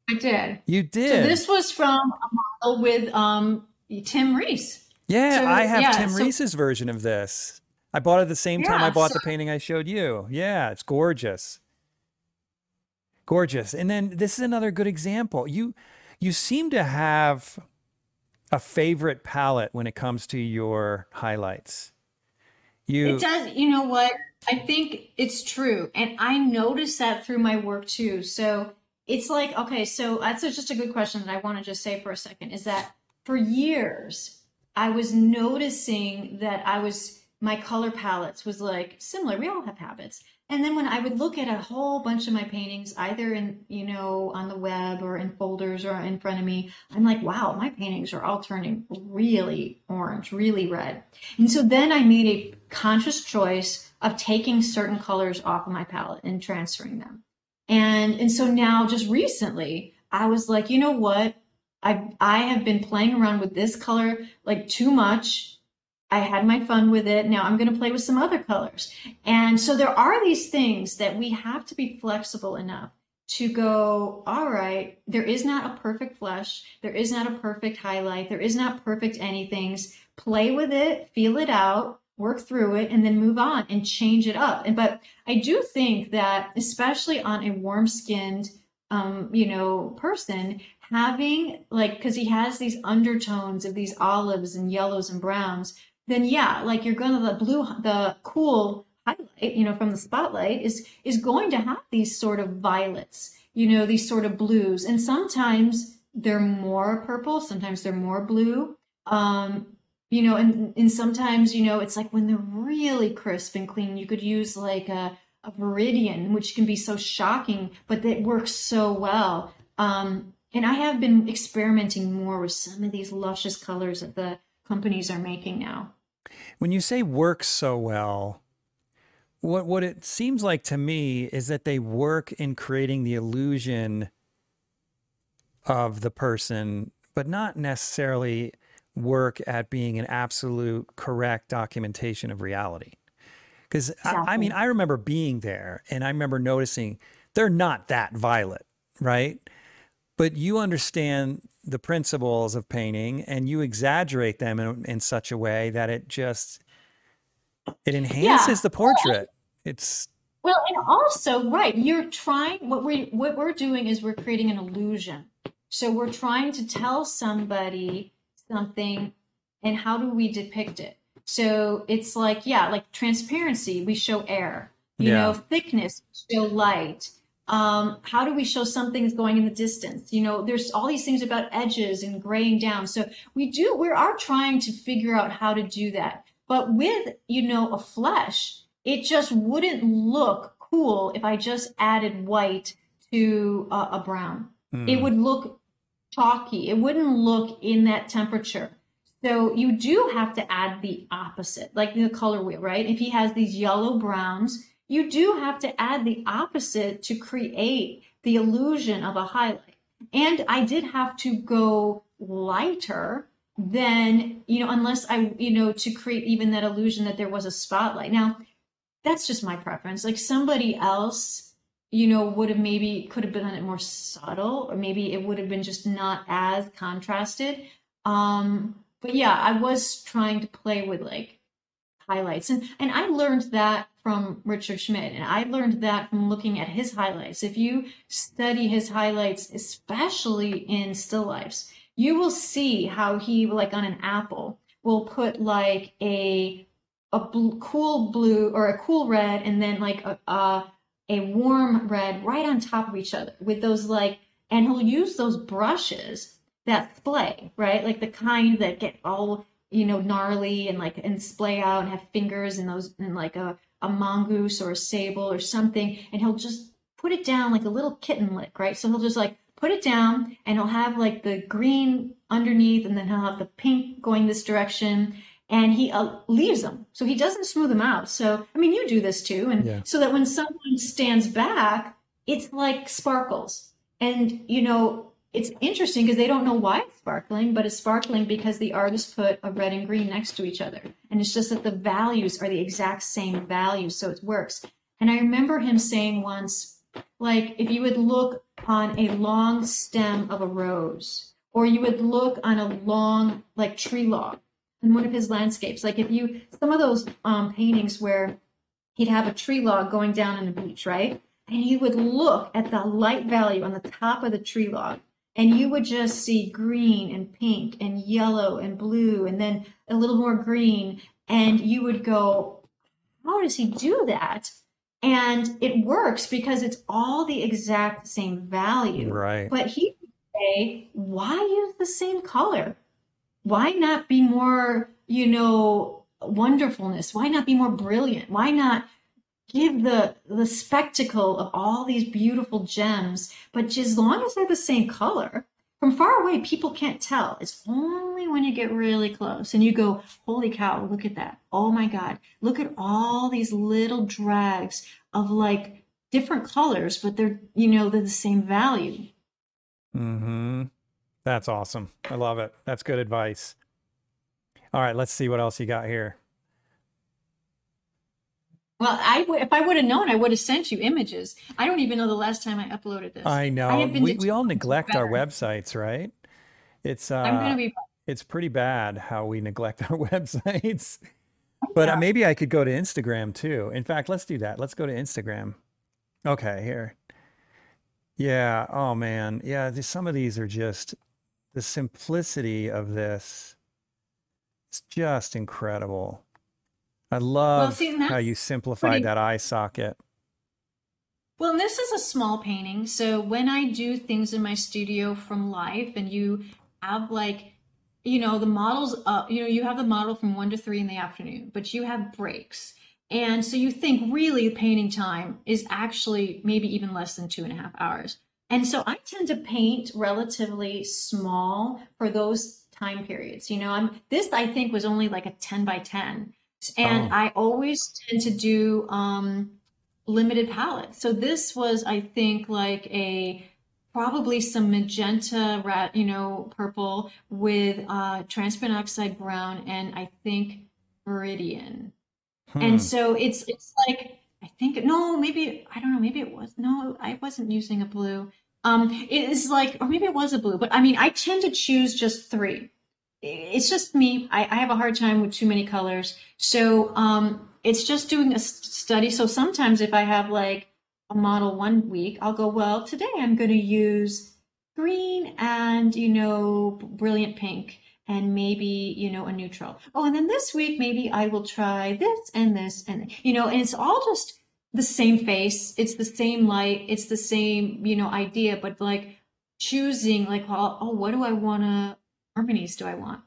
I did. You did. So this was from a model with um, Tim Reese. Yeah, so, I have yeah, Tim so, Reese's version of this. I bought it the same yeah, time I bought so, the painting I showed you. Yeah, it's gorgeous. Gorgeous. And then this is another good example. You you seem to have a favorite palette when it comes to your highlights. You It does, you know what? I think it's true. And I notice that through my work too. So it's like, okay, so that's just a good question that I want to just say for a second is that for years, I was noticing that I was my color palettes was like similar. We all have habits. And then when I would look at a whole bunch of my paintings, either in, you know, on the web or in folders or in front of me, I'm like, wow, my paintings are all turning really orange, really red. And so then I made a conscious choice of taking certain colors off of my palette and transferring them. And and so now just recently, I was like, you know what? I I have been playing around with this color like too much. I had my fun with it. Now I'm going to play with some other colors. And so there are these things that we have to be flexible enough to go, all right, there is not a perfect flush. There is not a perfect highlight. There is not perfect anythings. Play with it, feel it out, work through it, and then move on and change it up. And but I do think that especially on a warm skinned um, you know, person, having like because he has these undertones of these olives and yellows and browns then yeah like you're gonna the blue the cool highlight you know from the spotlight is is going to have these sort of violets you know these sort of blues and sometimes they're more purple sometimes they're more blue um you know and and sometimes you know it's like when they're really crisp and clean you could use like a a viridian, which can be so shocking, but that works so well. Um, and I have been experimenting more with some of these luscious colors that the companies are making now. When you say works so well, what what it seems like to me is that they work in creating the illusion of the person, but not necessarily work at being an absolute correct documentation of reality. Because exactly. I, I mean, I remember being there and I remember noticing they're not that violet, right? But you understand the principles of painting and you exaggerate them in, in such a way that it just it enhances yeah. the portrait. It's well, and also, right, you're trying what we what we're doing is we're creating an illusion. So we're trying to tell somebody something and how do we depict it? So it's like, yeah, like transparency, we show air. You yeah. know, thickness, show light. Um, how do we show something is going in the distance? You know, there's all these things about edges and graying down. So we do, we are trying to figure out how to do that. But with, you know, a flesh, it just wouldn't look cool if I just added white to a, a brown. Mm. It would look chalky. It wouldn't look in that temperature. So you do have to add the opposite, like the color wheel, right? If he has these yellow browns, you do have to add the opposite to create the illusion of a highlight. And I did have to go lighter than, you know, unless I, you know, to create even that illusion that there was a spotlight. Now, that's just my preference. Like somebody else, you know, would have maybe could have been it more subtle, or maybe it would have been just not as contrasted. Um, but yeah, I was trying to play with like highlights. And and I learned that from Richard Schmid and I learned that from looking at his highlights. If you study his highlights, especially in still lifes, you will see how he like on an apple will put like a a bl- cool blue or a cool red and then like a, a a warm red right on top of each other with those like and he'll use those brushes that splay, right? Like the kind that get all you know gnarly and like and splay out and have fingers and those and like a a mongoose or a sable or something, and he'll just put it down like a little kitten lick, right? So he'll just like put it down and he'll have like the green underneath and then he'll have the pink going this direction and he uh, leaves them. So he doesn't smooth them out. So, I mean, you do this too. And yeah. so that when someone stands back, it's like sparkles. And, you know, it's interesting because they don't know why it's sparkling, but it's sparkling because the artist put a red and green next to each other. And it's just that the values are the exact same values, so it works. And I remember him saying once, like, if you would look on a long stem of a rose, or you would look on a long, like, tree log in one of his landscapes, like if you, some of those um, paintings where he'd have a tree log going down on the beach, right? And you would look at the light value on the top of the tree log and you would just see green and pink and yellow and blue and then a little more green and you would go how does he do that? And it works because it's all the exact same value. Right. But he would say why use the same color why not be more you know wonderfulness? Why not be more brilliant? Why not give the the spectacle of all these beautiful gems? But just as long as they're the same color from far away people can't tell. It's only when you get really close and you go holy cow look at that. Oh my god. Look at all these little drags of like different colors but they're you know they're the same value. Mm-hmm that's awesome i love it that's good advice all right let's see what else you got here well, I w- if I would have known, I would have sent you images. I don't even know the last time I uploaded this. I know. I we, we all neglect our websites, right? It's uh, I'm gonna be. It's pretty bad how we neglect our websites. But uh, yeah. maybe I could go to Instagram too. In fact, let's do that. Let's go to Instagram. Okay, here. Yeah. Oh man. Yeah. Some of these are just the simplicity of this. It's just incredible. I love well, see, how you simplified pretty... that eye socket. Well, this is a small painting. So when I do things in my studio from life and you have like, you know, the models, uh, you know, you have the model from one to three in the afternoon, but you have breaks And so you think really painting time is actually maybe even less than two and a half hours. And so I tend to paint relatively small for those time periods. You know, I'm this I think was only like a 10 by 10. And oh. I always tend to do um limited palettes. So this was I think like a probably some magenta rat, you know, purple with uh transparent oxide brown and I think Viridian. Hmm. And so it's it's like I think no, maybe I don't know, maybe it was no, I wasn't using a blue. Um, it is like, or maybe it was a blue, but I mean, I tend to choose just three. It's just me. I, I have a hard time with too many colors, so um, it's just doing a study. So sometimes if I have like a model one week, I'll go, well, today I'm going to use green and you know brilliant pink and maybe you know a neutral. Oh and then this week maybe i will try this and this and you know and it's all just the same face. It's the same light. It's the same you know idea but like choosing like well, oh what do i want to harmonies do i want?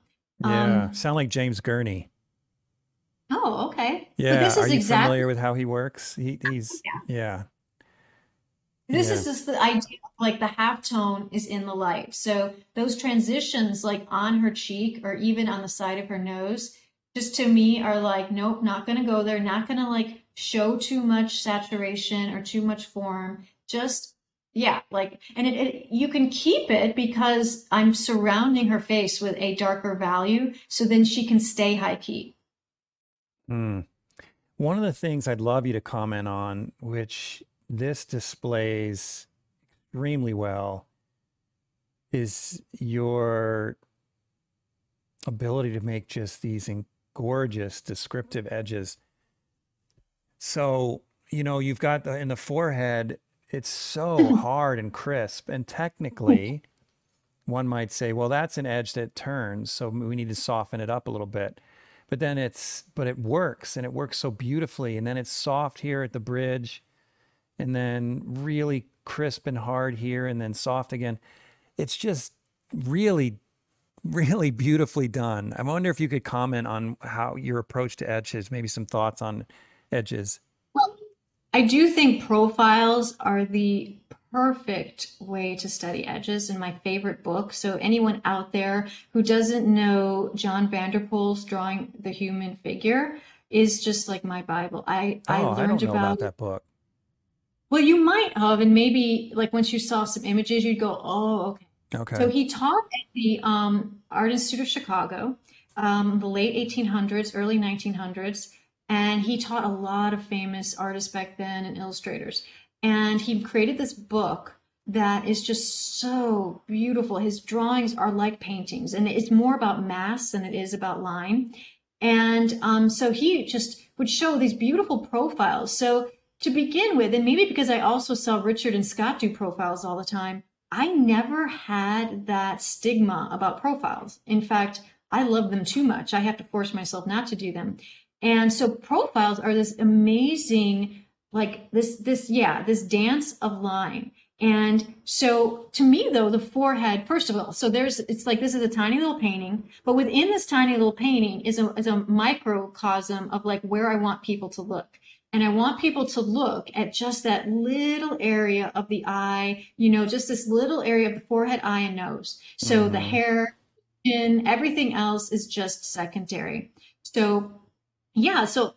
Yeah um, sound like james gurney. Oh okay. Yeah this is are you exactly, familiar with how he works? He, he's yeah, yeah. This yeah. is just the idea, like the half tone is in the light. So those transitions, like on her cheek or even on the side of her nose, just to me are like, nope, not going to go there. Not going to like show too much saturation or too much form. Just, yeah, like, and it, it, you can keep it because I'm surrounding her face with a darker value. So then she can stay high key. Hmm. One of the things I'd love you to comment on, which this displays extremely well is your ability to make just these gorgeous descriptive edges. So, you know, you've got the, in the forehead, it's so hmm. hard and crisp. And technically, one might say, well, that's an edge that turns. So we need to soften it up a little bit. But then it's, but it works and it works so beautifully. And then it's soft here at the bridge and then really crisp and hard here and then soft again. It's just really, really beautifully done. I wonder if you could comment on how your approach to edges, maybe some thoughts on edges. Well, I do think profiles are the perfect way to study edges and my favorite book. So anyone out there who doesn't know John Vanderpoel's drawing the human figure is just like my Bible. I, oh, I learned I about, about that book. Well, you might have, and maybe like once you saw some images, you'd go, "Oh, okay." Okay. So he taught at the um, Art Institute of Chicago, um, the late 1800s, early 1900s, and he taught a lot of famous artists back then and illustrators. And he created this book that is just so beautiful. His drawings are like paintings, and it's more about mass than it is about line. And um, so he just would show these beautiful profiles. So to begin with, and maybe because I also saw Richard and Scott do profiles all the time, I never had that stigma about profiles. In fact, I love them too much. I have to force myself not to do them. And so profiles are this amazing, like this, this, yeah, this dance of line. And so to me though, the forehead, first of all, so there's, it's like, this is a tiny little painting, but within this tiny little painting is a, is a microcosm of like where I want people to look. And I want people to look at just that little area of the eye, you know, just this little area of the forehead, eye, and nose. So mm-hmm. the hair, and everything else is just secondary. So yeah, so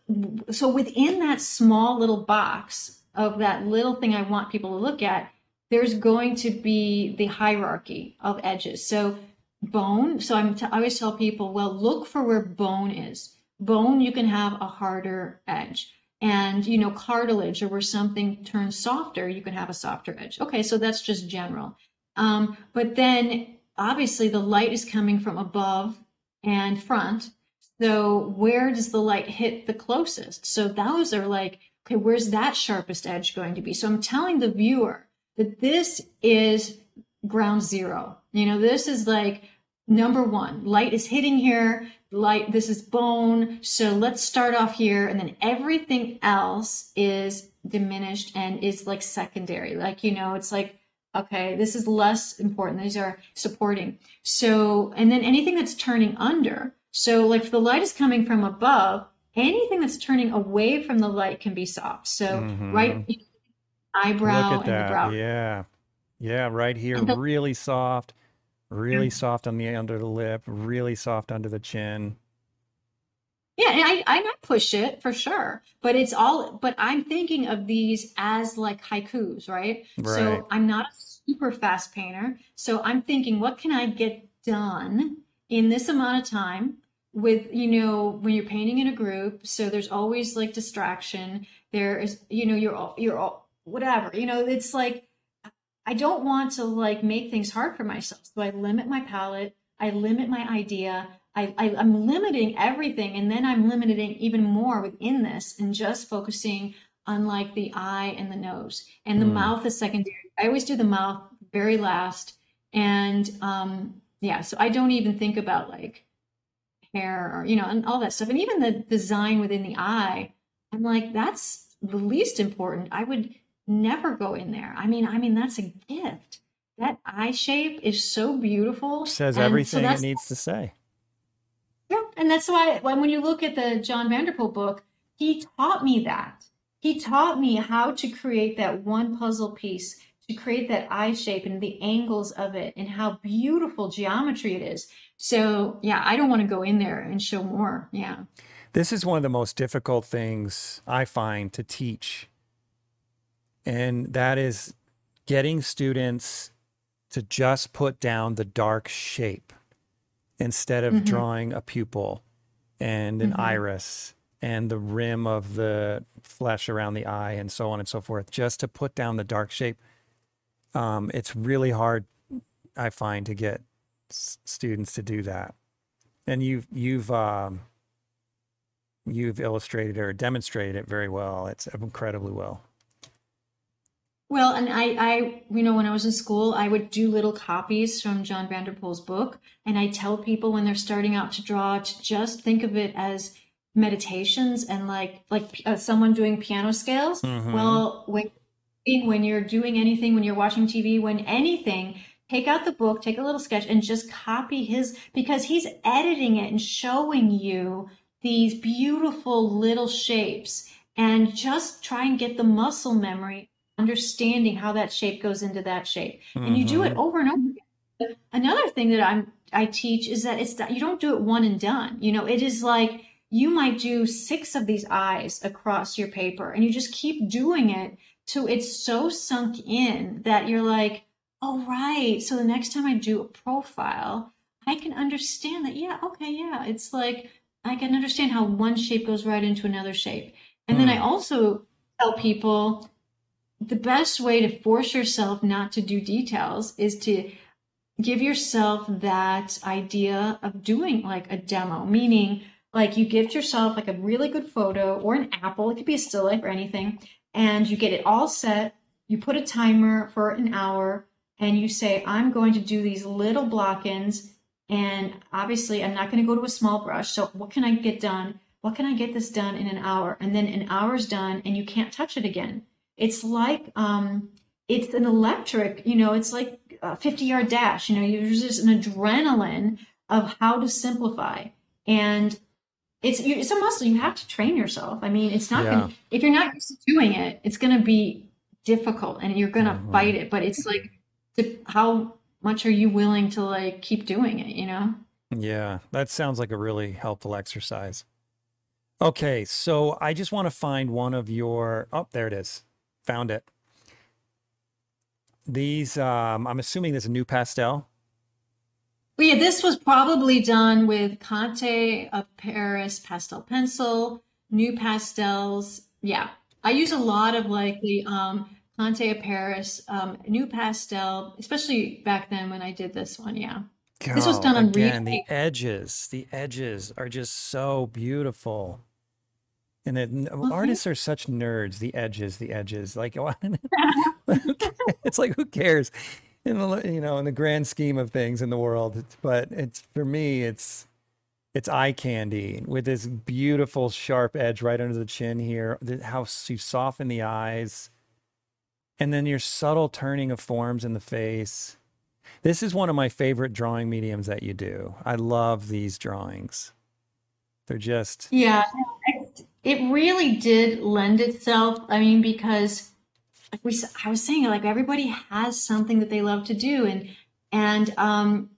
so within that small little box of that little thing I want people to look at, there's going to be the hierarchy of edges. So bone. So I'm t- I always tell people, well, look for where bone is. Bone, you can have a harder edge and you know cartilage or where something turns softer you can have a softer edge. Okay so that's just general. Um, but then obviously the light is coming from above and front. So where does the light hit the closest? So those are like okay where's that sharpest edge going to be? So i'm telling the viewer that this is ground zero. You know this is like number one. Light is hitting here light this is bone so let's start off here and then everything else is diminished and is like secondary like you know it's like okay this is less important these are supporting so and then anything that's turning under so like if the light is coming from above anything that's turning away from the light can be soft. So Mm-hmm. right eyebrow Look at and the that. brow. Yeah. Yeah, right here, the- really soft, really Mm. soft on the under the lip, really soft under the chin. Yeah, and I, I might push it for sure, but it's all, but I'm thinking of these as like haikus, right? Right. So I'm not a super fast painter. So I'm thinking, what can I get done in this amount of time with, you know, when you're painting in a group. So there's always like distraction. There is, you know, you're all, you're all, whatever, you know, it's like, I don't want to like make things hard for myself. So I limit my palette. I limit my idea. I, I, I'm limiting everything. And then I'm limiting even more within this and just focusing on like the eye and the nose and the Hmm. mouth is secondary. I always do the mouth very last. And um, yeah, so I don't even think about like hair or, you know, and all that stuff. And even the design within the eye, I'm like, that's the least important. I would never go in there. I mean, I mean, that's a gift. That eye shape is so beautiful. Says And so everything it needs to say. yeah, and that's why when when you look at the John Vanderpoel book, he taught me that. He taught me how to create that one puzzle piece, to create that eye shape and the angles of it, and how beautiful geometry it is. So yeah, I don't want to go in there and show more. Yeah. This is one of the most difficult things I find to teach. And that is getting students to just put down the dark shape instead of Mhm. drawing a pupil and an Mhm. iris and the rim of the flesh around the eye and so on and so forth, just to put down the dark shape. Um, it's really hard, I find, to get s- students to do that. And you've you've um, you've illustrated or demonstrated it very well. It's incredibly well. Well, and I, I, you know, when I was in school, I would do little copies from John Vanderpoel's book, and I tell people when they're starting out to draw to just think of it as meditations and like like uh, someone doing piano scales. Mhm. Well, when when you're doing anything, when you're watching TV, when anything, take out the book, take a little sketch, and just copy his because he's editing it and showing you these beautiful little shapes, and just try and get the muscle memory understanding how that shape goes into that shape. And you do it Mhm. over and over again. Another thing that i'm i teach is that it's that you don't do it one and done. You know it is like you might do six of these eyes across your paper and you just keep doing it till it's so sunk in that you're like oh right. So the next time i do a profile i can understand that yeah okay yeah it's like i can understand how one shape goes right into another shape. And then i Hmm. also tell people the best way to force yourself not to do details is to give yourself that idea of doing like a demo, meaning like you give yourself like a really good photo or an apple, it could be a still life or anything, and you get it all set. You put a timer for an hour and you say, I'm going to do these little block ins. And obviously, I'm not going to go to a small brush. So, what can I get done? What can I get this done in an hour? And then an hour's done and you can't touch it again. It's like um, it's an electric, you know, it's like a 50 yard dash, you know, there's just an adrenaline of how to simplify. And it's you, it's a muscle. You have to train yourself. I mean, it's not Yeah. gonna, if you're not used to doing it, it's going to be difficult and you're going to Mhm. fight it. But it's like, to, how much are you willing to like keep doing it, you know? Yeah, that sounds like a really helpful exercise. Okay, so I just want to find one of your. Oh, there it is. Found it. These, um, I'm assuming there's a NuPastel. Well, yeah, this was probably done with Conte of Paris pastel pencil, NuPastels. Yeah, I use a lot of like the um, Conte of Paris um, NuPastel, especially back then when I did this one. Yeah, This was done on again. The edges, the edges are just so beautiful. And then Well, thank- artists are such nerds. The edges, the edges. Like, it's like who cares? In the you know, in the grand scheme of things in the world, but it's for me, it's it's eye candy with this beautiful sharp edge right under the chin here. the- How you soften the eyes, and then your subtle turning of forms in the face. This is one of my favorite drawing mediums that you do. I love these drawings. They're just yeah. It really did lend itself. I mean, because like we, I was saying, like everybody has something that they love to do, and and um,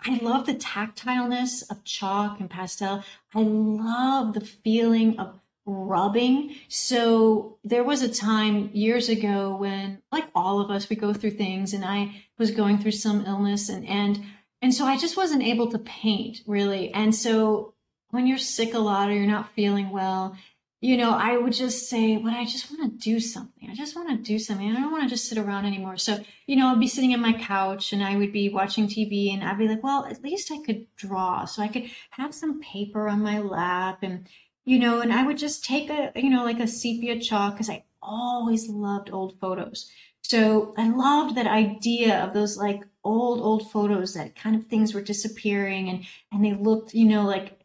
I love the tactileness of chalk and pastel. I love the feeling of rubbing. So there was a time years ago when, like all of us, we go through things, and I was going through some illness, and and and so I just wasn't able to paint really. And so when you're sick a lot or you're not feeling well, you know, I would just say, but I just want to do something. I just want to do something. I don't want to just sit around anymore. So, you know, I'd be sitting on my couch and I would be watching TV and I'd be like, well, at least I could draw. So I could have some paper on my lap and, you know, and I would just take a, you know, like a sepia chalk because I always loved old photos. So I loved that idea of those like old, old photos that kind of things were disappearing and, and they looked, you know, like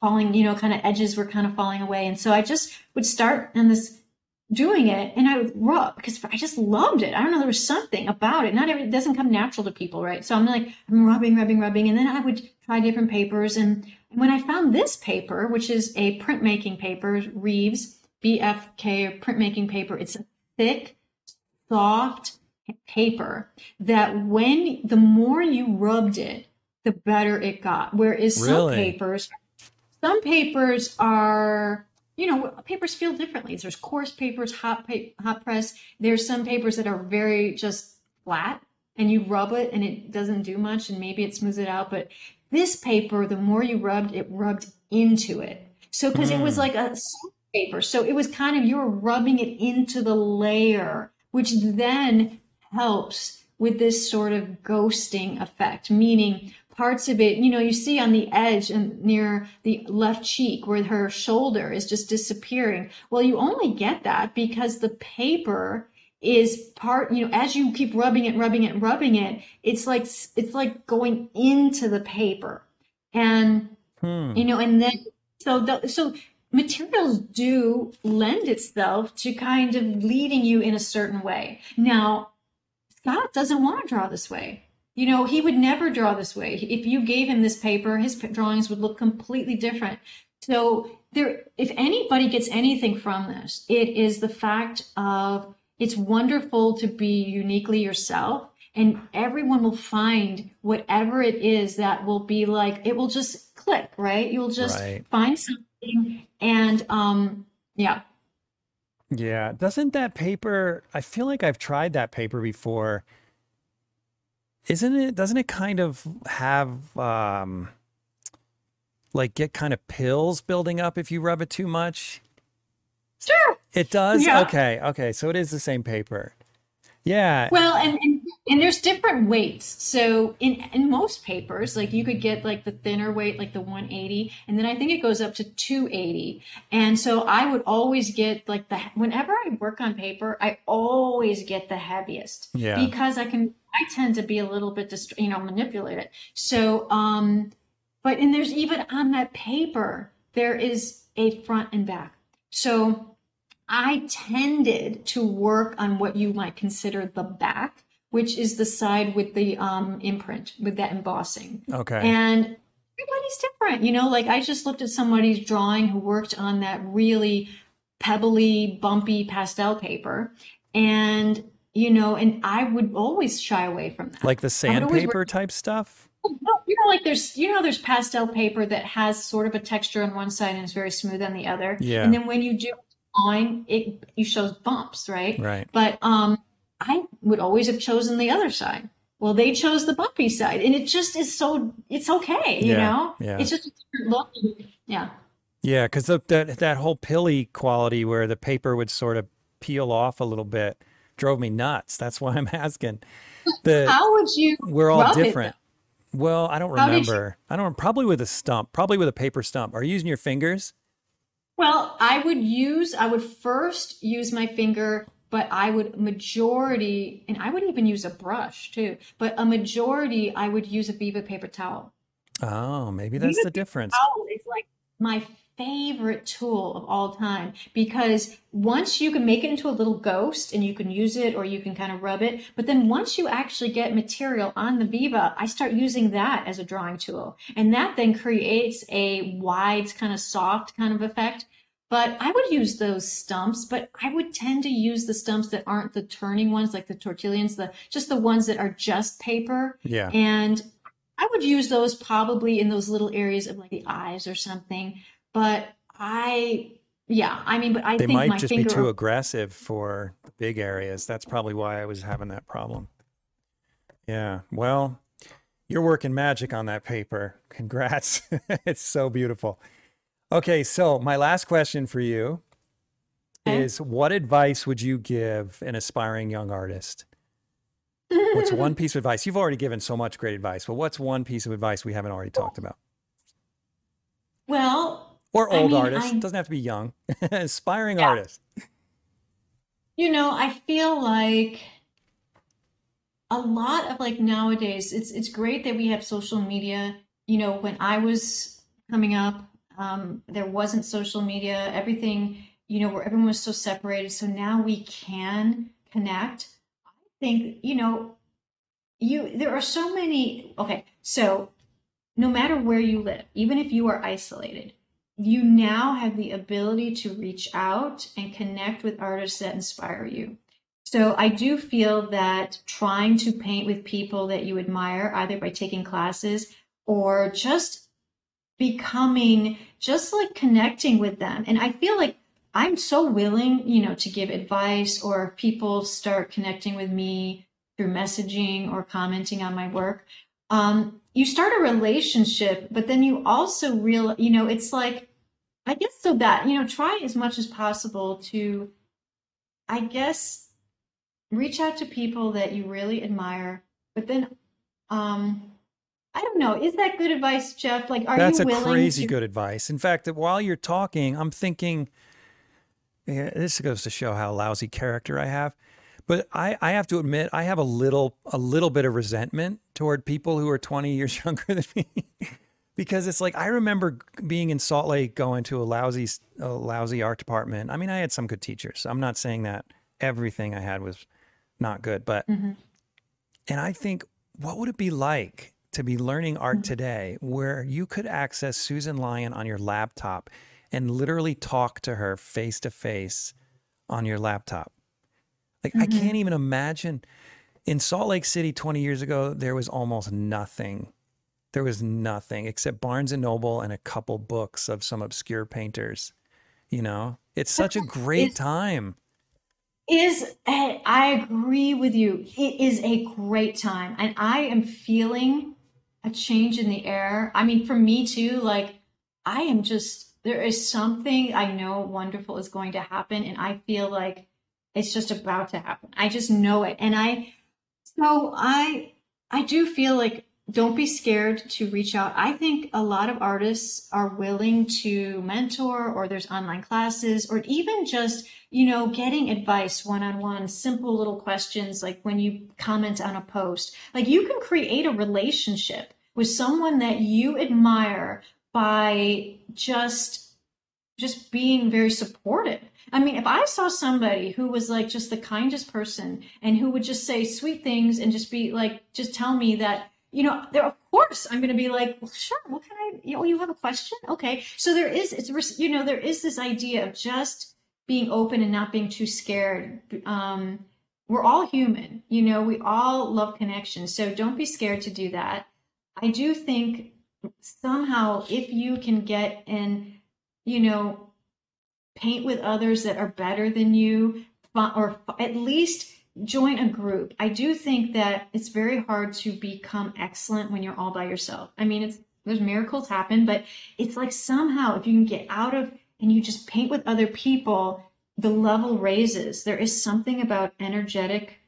falling, you know, kind of edges were kind of falling away. And so I just would start on this doing it and I would rub because I just loved it. I don't know, there was something about it. Not every, it doesn't come natural to people, right? So I'm like, I'm rubbing, rubbing, rubbing. And then I would try different papers. And when I found this paper, which is a printmaking paper, Rives BFK printmaking paper, it's a thick, soft paper that when the more you rubbed it, the better it got. Whereas really? some papers some papers are, you know, papers feel differently. There's coarse papers, hot pa- hot press. There's some papers that are very just flat, and you rub it and it doesn't do much, and maybe it smooths it out. But this paper, the more you rubbed, it rubbed into it. So because mm. it was mm. like a paper, so it was kind of you were rubbing it into the layer, which then helps with this sort of ghosting effect, meaning parts of it, you know, you see on the edge and near the left cheek where her shoulder is just disappearing. Well, you only get that because the paper is part, you know, as you keep rubbing it, rubbing it, rubbing it, it's like, it's like going into the paper. And, hmm. you know, and then, so, the, so materials do lend itself to kind of leading you in a certain way. Now, Scott doesn't want to draw this way. You know, he would never draw this way. If you gave him this paper, his drawings would look completely different. So there, if anybody gets anything from this, it is the fact of it's wonderful to be uniquely yourself and everyone will find whatever it is that will be like, it will just click, right? You'll just right. find something and, um, yeah. Yeah. Doesn't that paper, I feel like I've tried that paper before isn't it doesn't it kind of have um like get kind of pills building up if you rub it too much? Sure. It does? Yeah. okay okay so it is the same paper. Yeah. Well and, and and there's different weights. So in in most papers like you could get like the thinner weight like the 180 and then i think it goes up to 280 and so i would always get like the whenever i work on paper i always get the heaviest yeah. because i can I tend to be a little bit, dist- you know, manipulated. So, um, but and there's even on that paper, there is a front and back. So I tended to work on what you might consider the back, which is the side with the um, imprint, with that embossing. Okay. And everybody's different, you know, like I just looked at somebody's drawing who worked on that really pebbly, bumpy pastel paper. And you know, and I would always shy away from that. Like the sandpaper type stuff? you know, like there's, you know, there's pastel paper that has sort of a texture on one side and it's very smooth on the other. Yeah. And then when you do drawing, it you shows bumps, right? Right. But um, I would always have chosen the other side. Well, they chose the bumpy side, and it just is so. It's okay, you yeah. know. Yeah. It's just a different look. Yeah. Yeah, because that that whole pilly quality where the paper would sort of peel off a little bit drove me nuts. That's why I'm asking. The, How would you? We're all different. It, well, I don't remember. You, I don't. Probably with a stump. Probably with a paper stump. Are you using your fingers? Well, I would use. I would first use my finger, but I would majority, and I would even use a brush too. But a majority, I would use a Viva paper towel. Oh, maybe that's Viva the difference. Towel is like my favorite tool of all time because once you can make it into a little ghost and you can use it or you can kind of rub it, but then once you actually get material on the Viva, I start using that as a drawing tool. And that then creates a wide kind of soft kind of effect. but I would use those stumps, but I would tend to use the stumps that aren't the turning ones, like the tortillons, the just the ones that are just paper. Yeah. And I would use those probably in those little areas of like the eyes or something. But I, yeah, I mean, but I they think might just be finger. too aggressive for the big areas. That's probably why I was having that problem. Yeah. Well, you're working magic on that paper. Congrats. it's so beautiful. Okay, so my last question for you Okay. is what advice would you give an aspiring young artist? What's one piece of advice? You've already given so much great advice, but what's one piece of advice we haven't already talked about? well, Or I old mean, artists, I- doesn't have to be young. aspiring Yeah. artists. You know, I feel like a lot of like nowadays, it's it's great that we have social media. You know, when I was coming up, um, there wasn't social media. Everything, you know, where everyone was so separated. So now we can connect. I think, you know, you there are so many. Okay, so no matter where you live, even if you are isolated, you now have the ability to reach out and connect with artists that inspire you. So I do feel that trying to paint with people that you admire, either by taking classes or just becoming, just like connecting with them. And I feel like I'm so willing, you know, to give advice or if people start connecting with me through messaging or commenting on my work. Um, you start a relationship, but then you also real, you know, it's like, I guess so that, you know, try as much as possible to, I guess, reach out to people that you really admire, but then, um, I don't know. Is that good advice, Jeff? Like, are That's you willing? That's a crazy to? good advice. In fact, that while you're talking, I'm thinking, yeah, this goes to show how lousy character I have. But I, I have to admit, I have a little, a little bit of resentment toward people who are 20 years younger than me, because it's like I remember being in Salt Lake, going to a lousy, a lousy art department. I mean, I had some good teachers. I'm not saying that everything I had was not good, but Mhm. and I think, what would it be like to be learning art Mm-hmm. today where you could access Susan Lyon on your laptop and literally talk to her face to face on your laptop? Like, I Mhm. can't even imagine. In Salt Lake City 20 years ago, there was almost nothing. There was nothing except Barnes and Noble and a couple books of some obscure painters. You know, it's such a great It's- time. is I agree with you. It is a great time, and I am feeling a change in the air. I mean, for me too. Like, I am just there is something I know wonderful is going to happen, and I feel like it's just about to happen. I just know it, and I so I I do feel like don't be scared to reach out. I think a lot of artists are willing to mentor, or there's online classes, or even just you know, getting advice one on one, simple little questions like when you comment on a post. Like you can create a relationship with someone that you admire by just just being very supportive. I mean, if I saw somebody who was like just the kindest person and who would just say sweet things and just be like just tell me that you know, there of course I'm going to be like, well, sure. What can I? You know, you have a question? Okay. So there is, it's you know, there is this idea of just being open and not being too scared. Um, we're all human, you know, we all love connection. So don't be scared to do that. I do think somehow if you can get in, you know, paint with others that are better than you, or at least join a group. I do think that it's very hard to become excellent when you're all by yourself. I mean, it's there's miracles happen, but it's like somehow if you can get out of and you just paint with other people, the level raises. There is something about energetic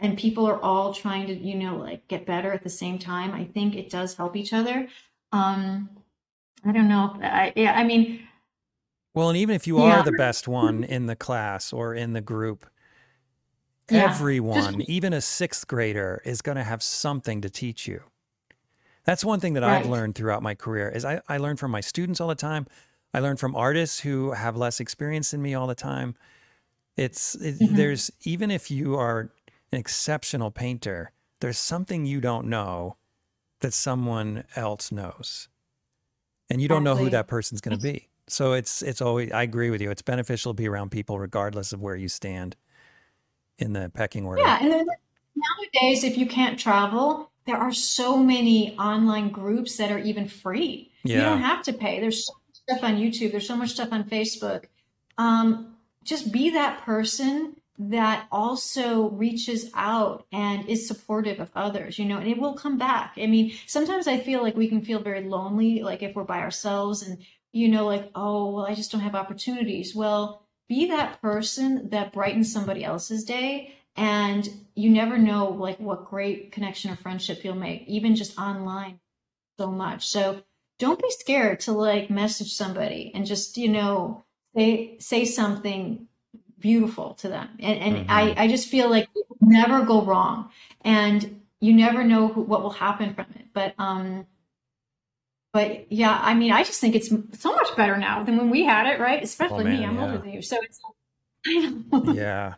and people are all trying to, you know, like get better at the same time. I think it does help each other. Um I don't know. I yeah, I mean, Well, and even if you Yeah. are the best one in the class or in the group, Yeah. everyone, even a sixth grader, is going to have something to teach you. That's one thing that I've learned throughout my career is I, I learn from my students all the time. I learn from artists who have less experience than me all the time. It's it, Mhm. there's even if you are an exceptional painter, there's something you don't know that someone else knows, and you don't know who Exactly. that person's going to be. So it's it's always I agree with you. It's beneficial to be around people regardless of where you stand in the pecking order. Yeah, and then nowadays, if you can't travel, there are so many online groups that are even free. Yeah. You don't have to pay. There's so much stuff on YouTube. There's so much stuff on Facebook. Um, just be that person that also reaches out and is supportive of others, you know, and it will come back. I mean, sometimes I feel like we can feel very lonely, like if we're by ourselves and, you know, like, oh, well, I just don't have opportunities. Well, be that person that brightens somebody else's day and you never know like what great connection or friendship you'll make even just online so much. So don't be scared to like message somebody and just you know say say something beautiful to them. And, and I, I just feel like it will never go wrong and you never know who, what will happen from it. But um but yeah i mean i just think it's so much better now than when we had it right especially oh, me man, i'm yeah. older than you so it's yeah.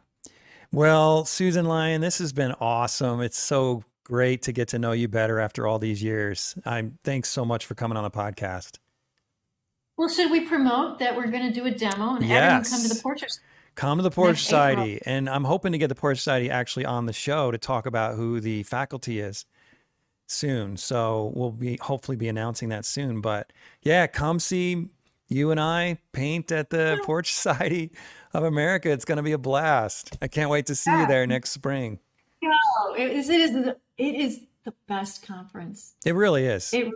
Well, Susan Lyon, this has been awesome. It's so great to get to know you better after all these years. I'm thanks so much for coming on the podcast. Well, should we promote that we're going to do a demo and everyone come to the Yes. portrait? Come to the Portrait April. Society, and I'm hoping to get the Portrait Society actually on the show to talk about who the faculty is soon. So we'll be hopefully be announcing that soon. But yeah, come see you and I paint at the Portrait Society of America. It's going to be a blast. I can't wait to see you there next spring. No, it is. It is. The, it is the best conference. It really is. It.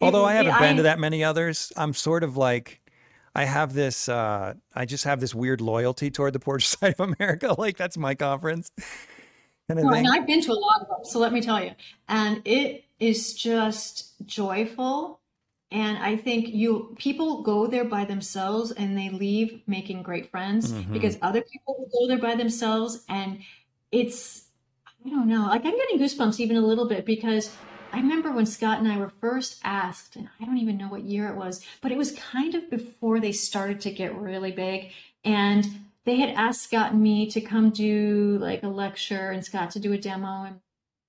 Although it- I haven't been to that many others, I'm sort of like I have this uh I just have this weird loyalty toward the Portrait Society of America. Like that's my conference. And I Well, think and I've been to a lot of them, so let me tell you. And it is just joyful. And I think you people go there by themselves and they leave making great friends Mhm. because other people go there by themselves and it's I don't know, like I'm getting goosebumps even a little bit because I remember when Scott and I were first asked, and I don't even know what year it was, but it was kind of before they started to get really big. And they had asked Scott and me to come do like a lecture and Scott to do a demo. And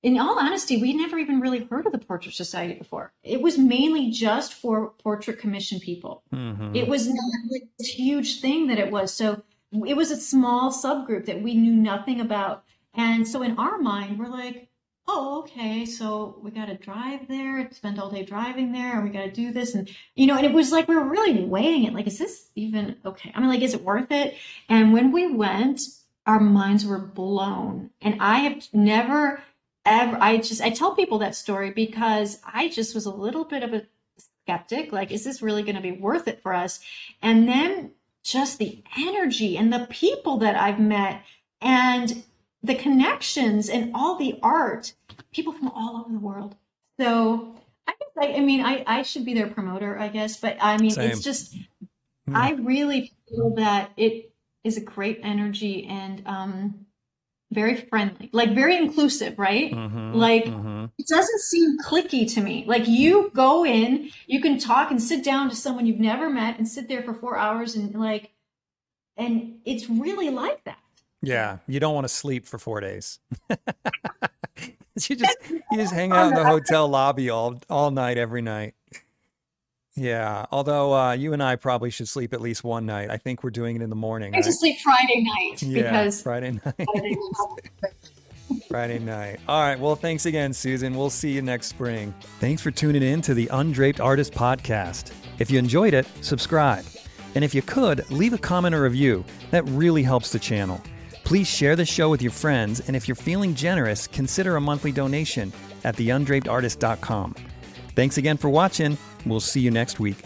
in all honesty, we never even really heard of the Portrait Society before. It was mainly just for portrait commission people. Mhm. It was not like this huge thing that it was. So it was a small subgroup that we knew nothing about. And so in our mind, we're like, oh, okay, so we got to drive there, spend all day driving there, and we got to do this. And, you know, and it was like we were really weighing it like, is this even okay? I mean, like, is it worth it? And when we went, our minds were blown. And I have never ever, I just, I tell people that story because I just was a little bit of a skeptic like is this really going to be worth it for us and then just the energy and the people that i've met and the connections and all the art people from all over the world so i guess I, I mean I, I should be their promoter i guess but i mean Same. it's just Hmm. i really feel that it is a great energy and um very friendly like very inclusive right Mhm. like Mhm. it doesn't seem clicky to me. Like you go in, you can talk and sit down to someone you've never met and sit there for four hours and like, and it's really like that. Yeah, you don't want to sleep for 4 days. you just you just hang out in the hotel lobby all all night every night. Yeah, although uh, you and I probably should sleep at least one night. I think we're doing it in the morning. I right? sleep Friday night Yeah, because Friday night. Friday night. All right. Well, thanks again, Susan. We'll see you next spring. Thanks for tuning in to the Undraped Artist Podcast. If you enjoyed it, subscribe. And if you could, leave a comment or review. That really helps the channel. Please share the show with your friends, and if you're feeling generous, consider a monthly donation at theundrapedartist.com. Thanks again for watching. We'll see you next week.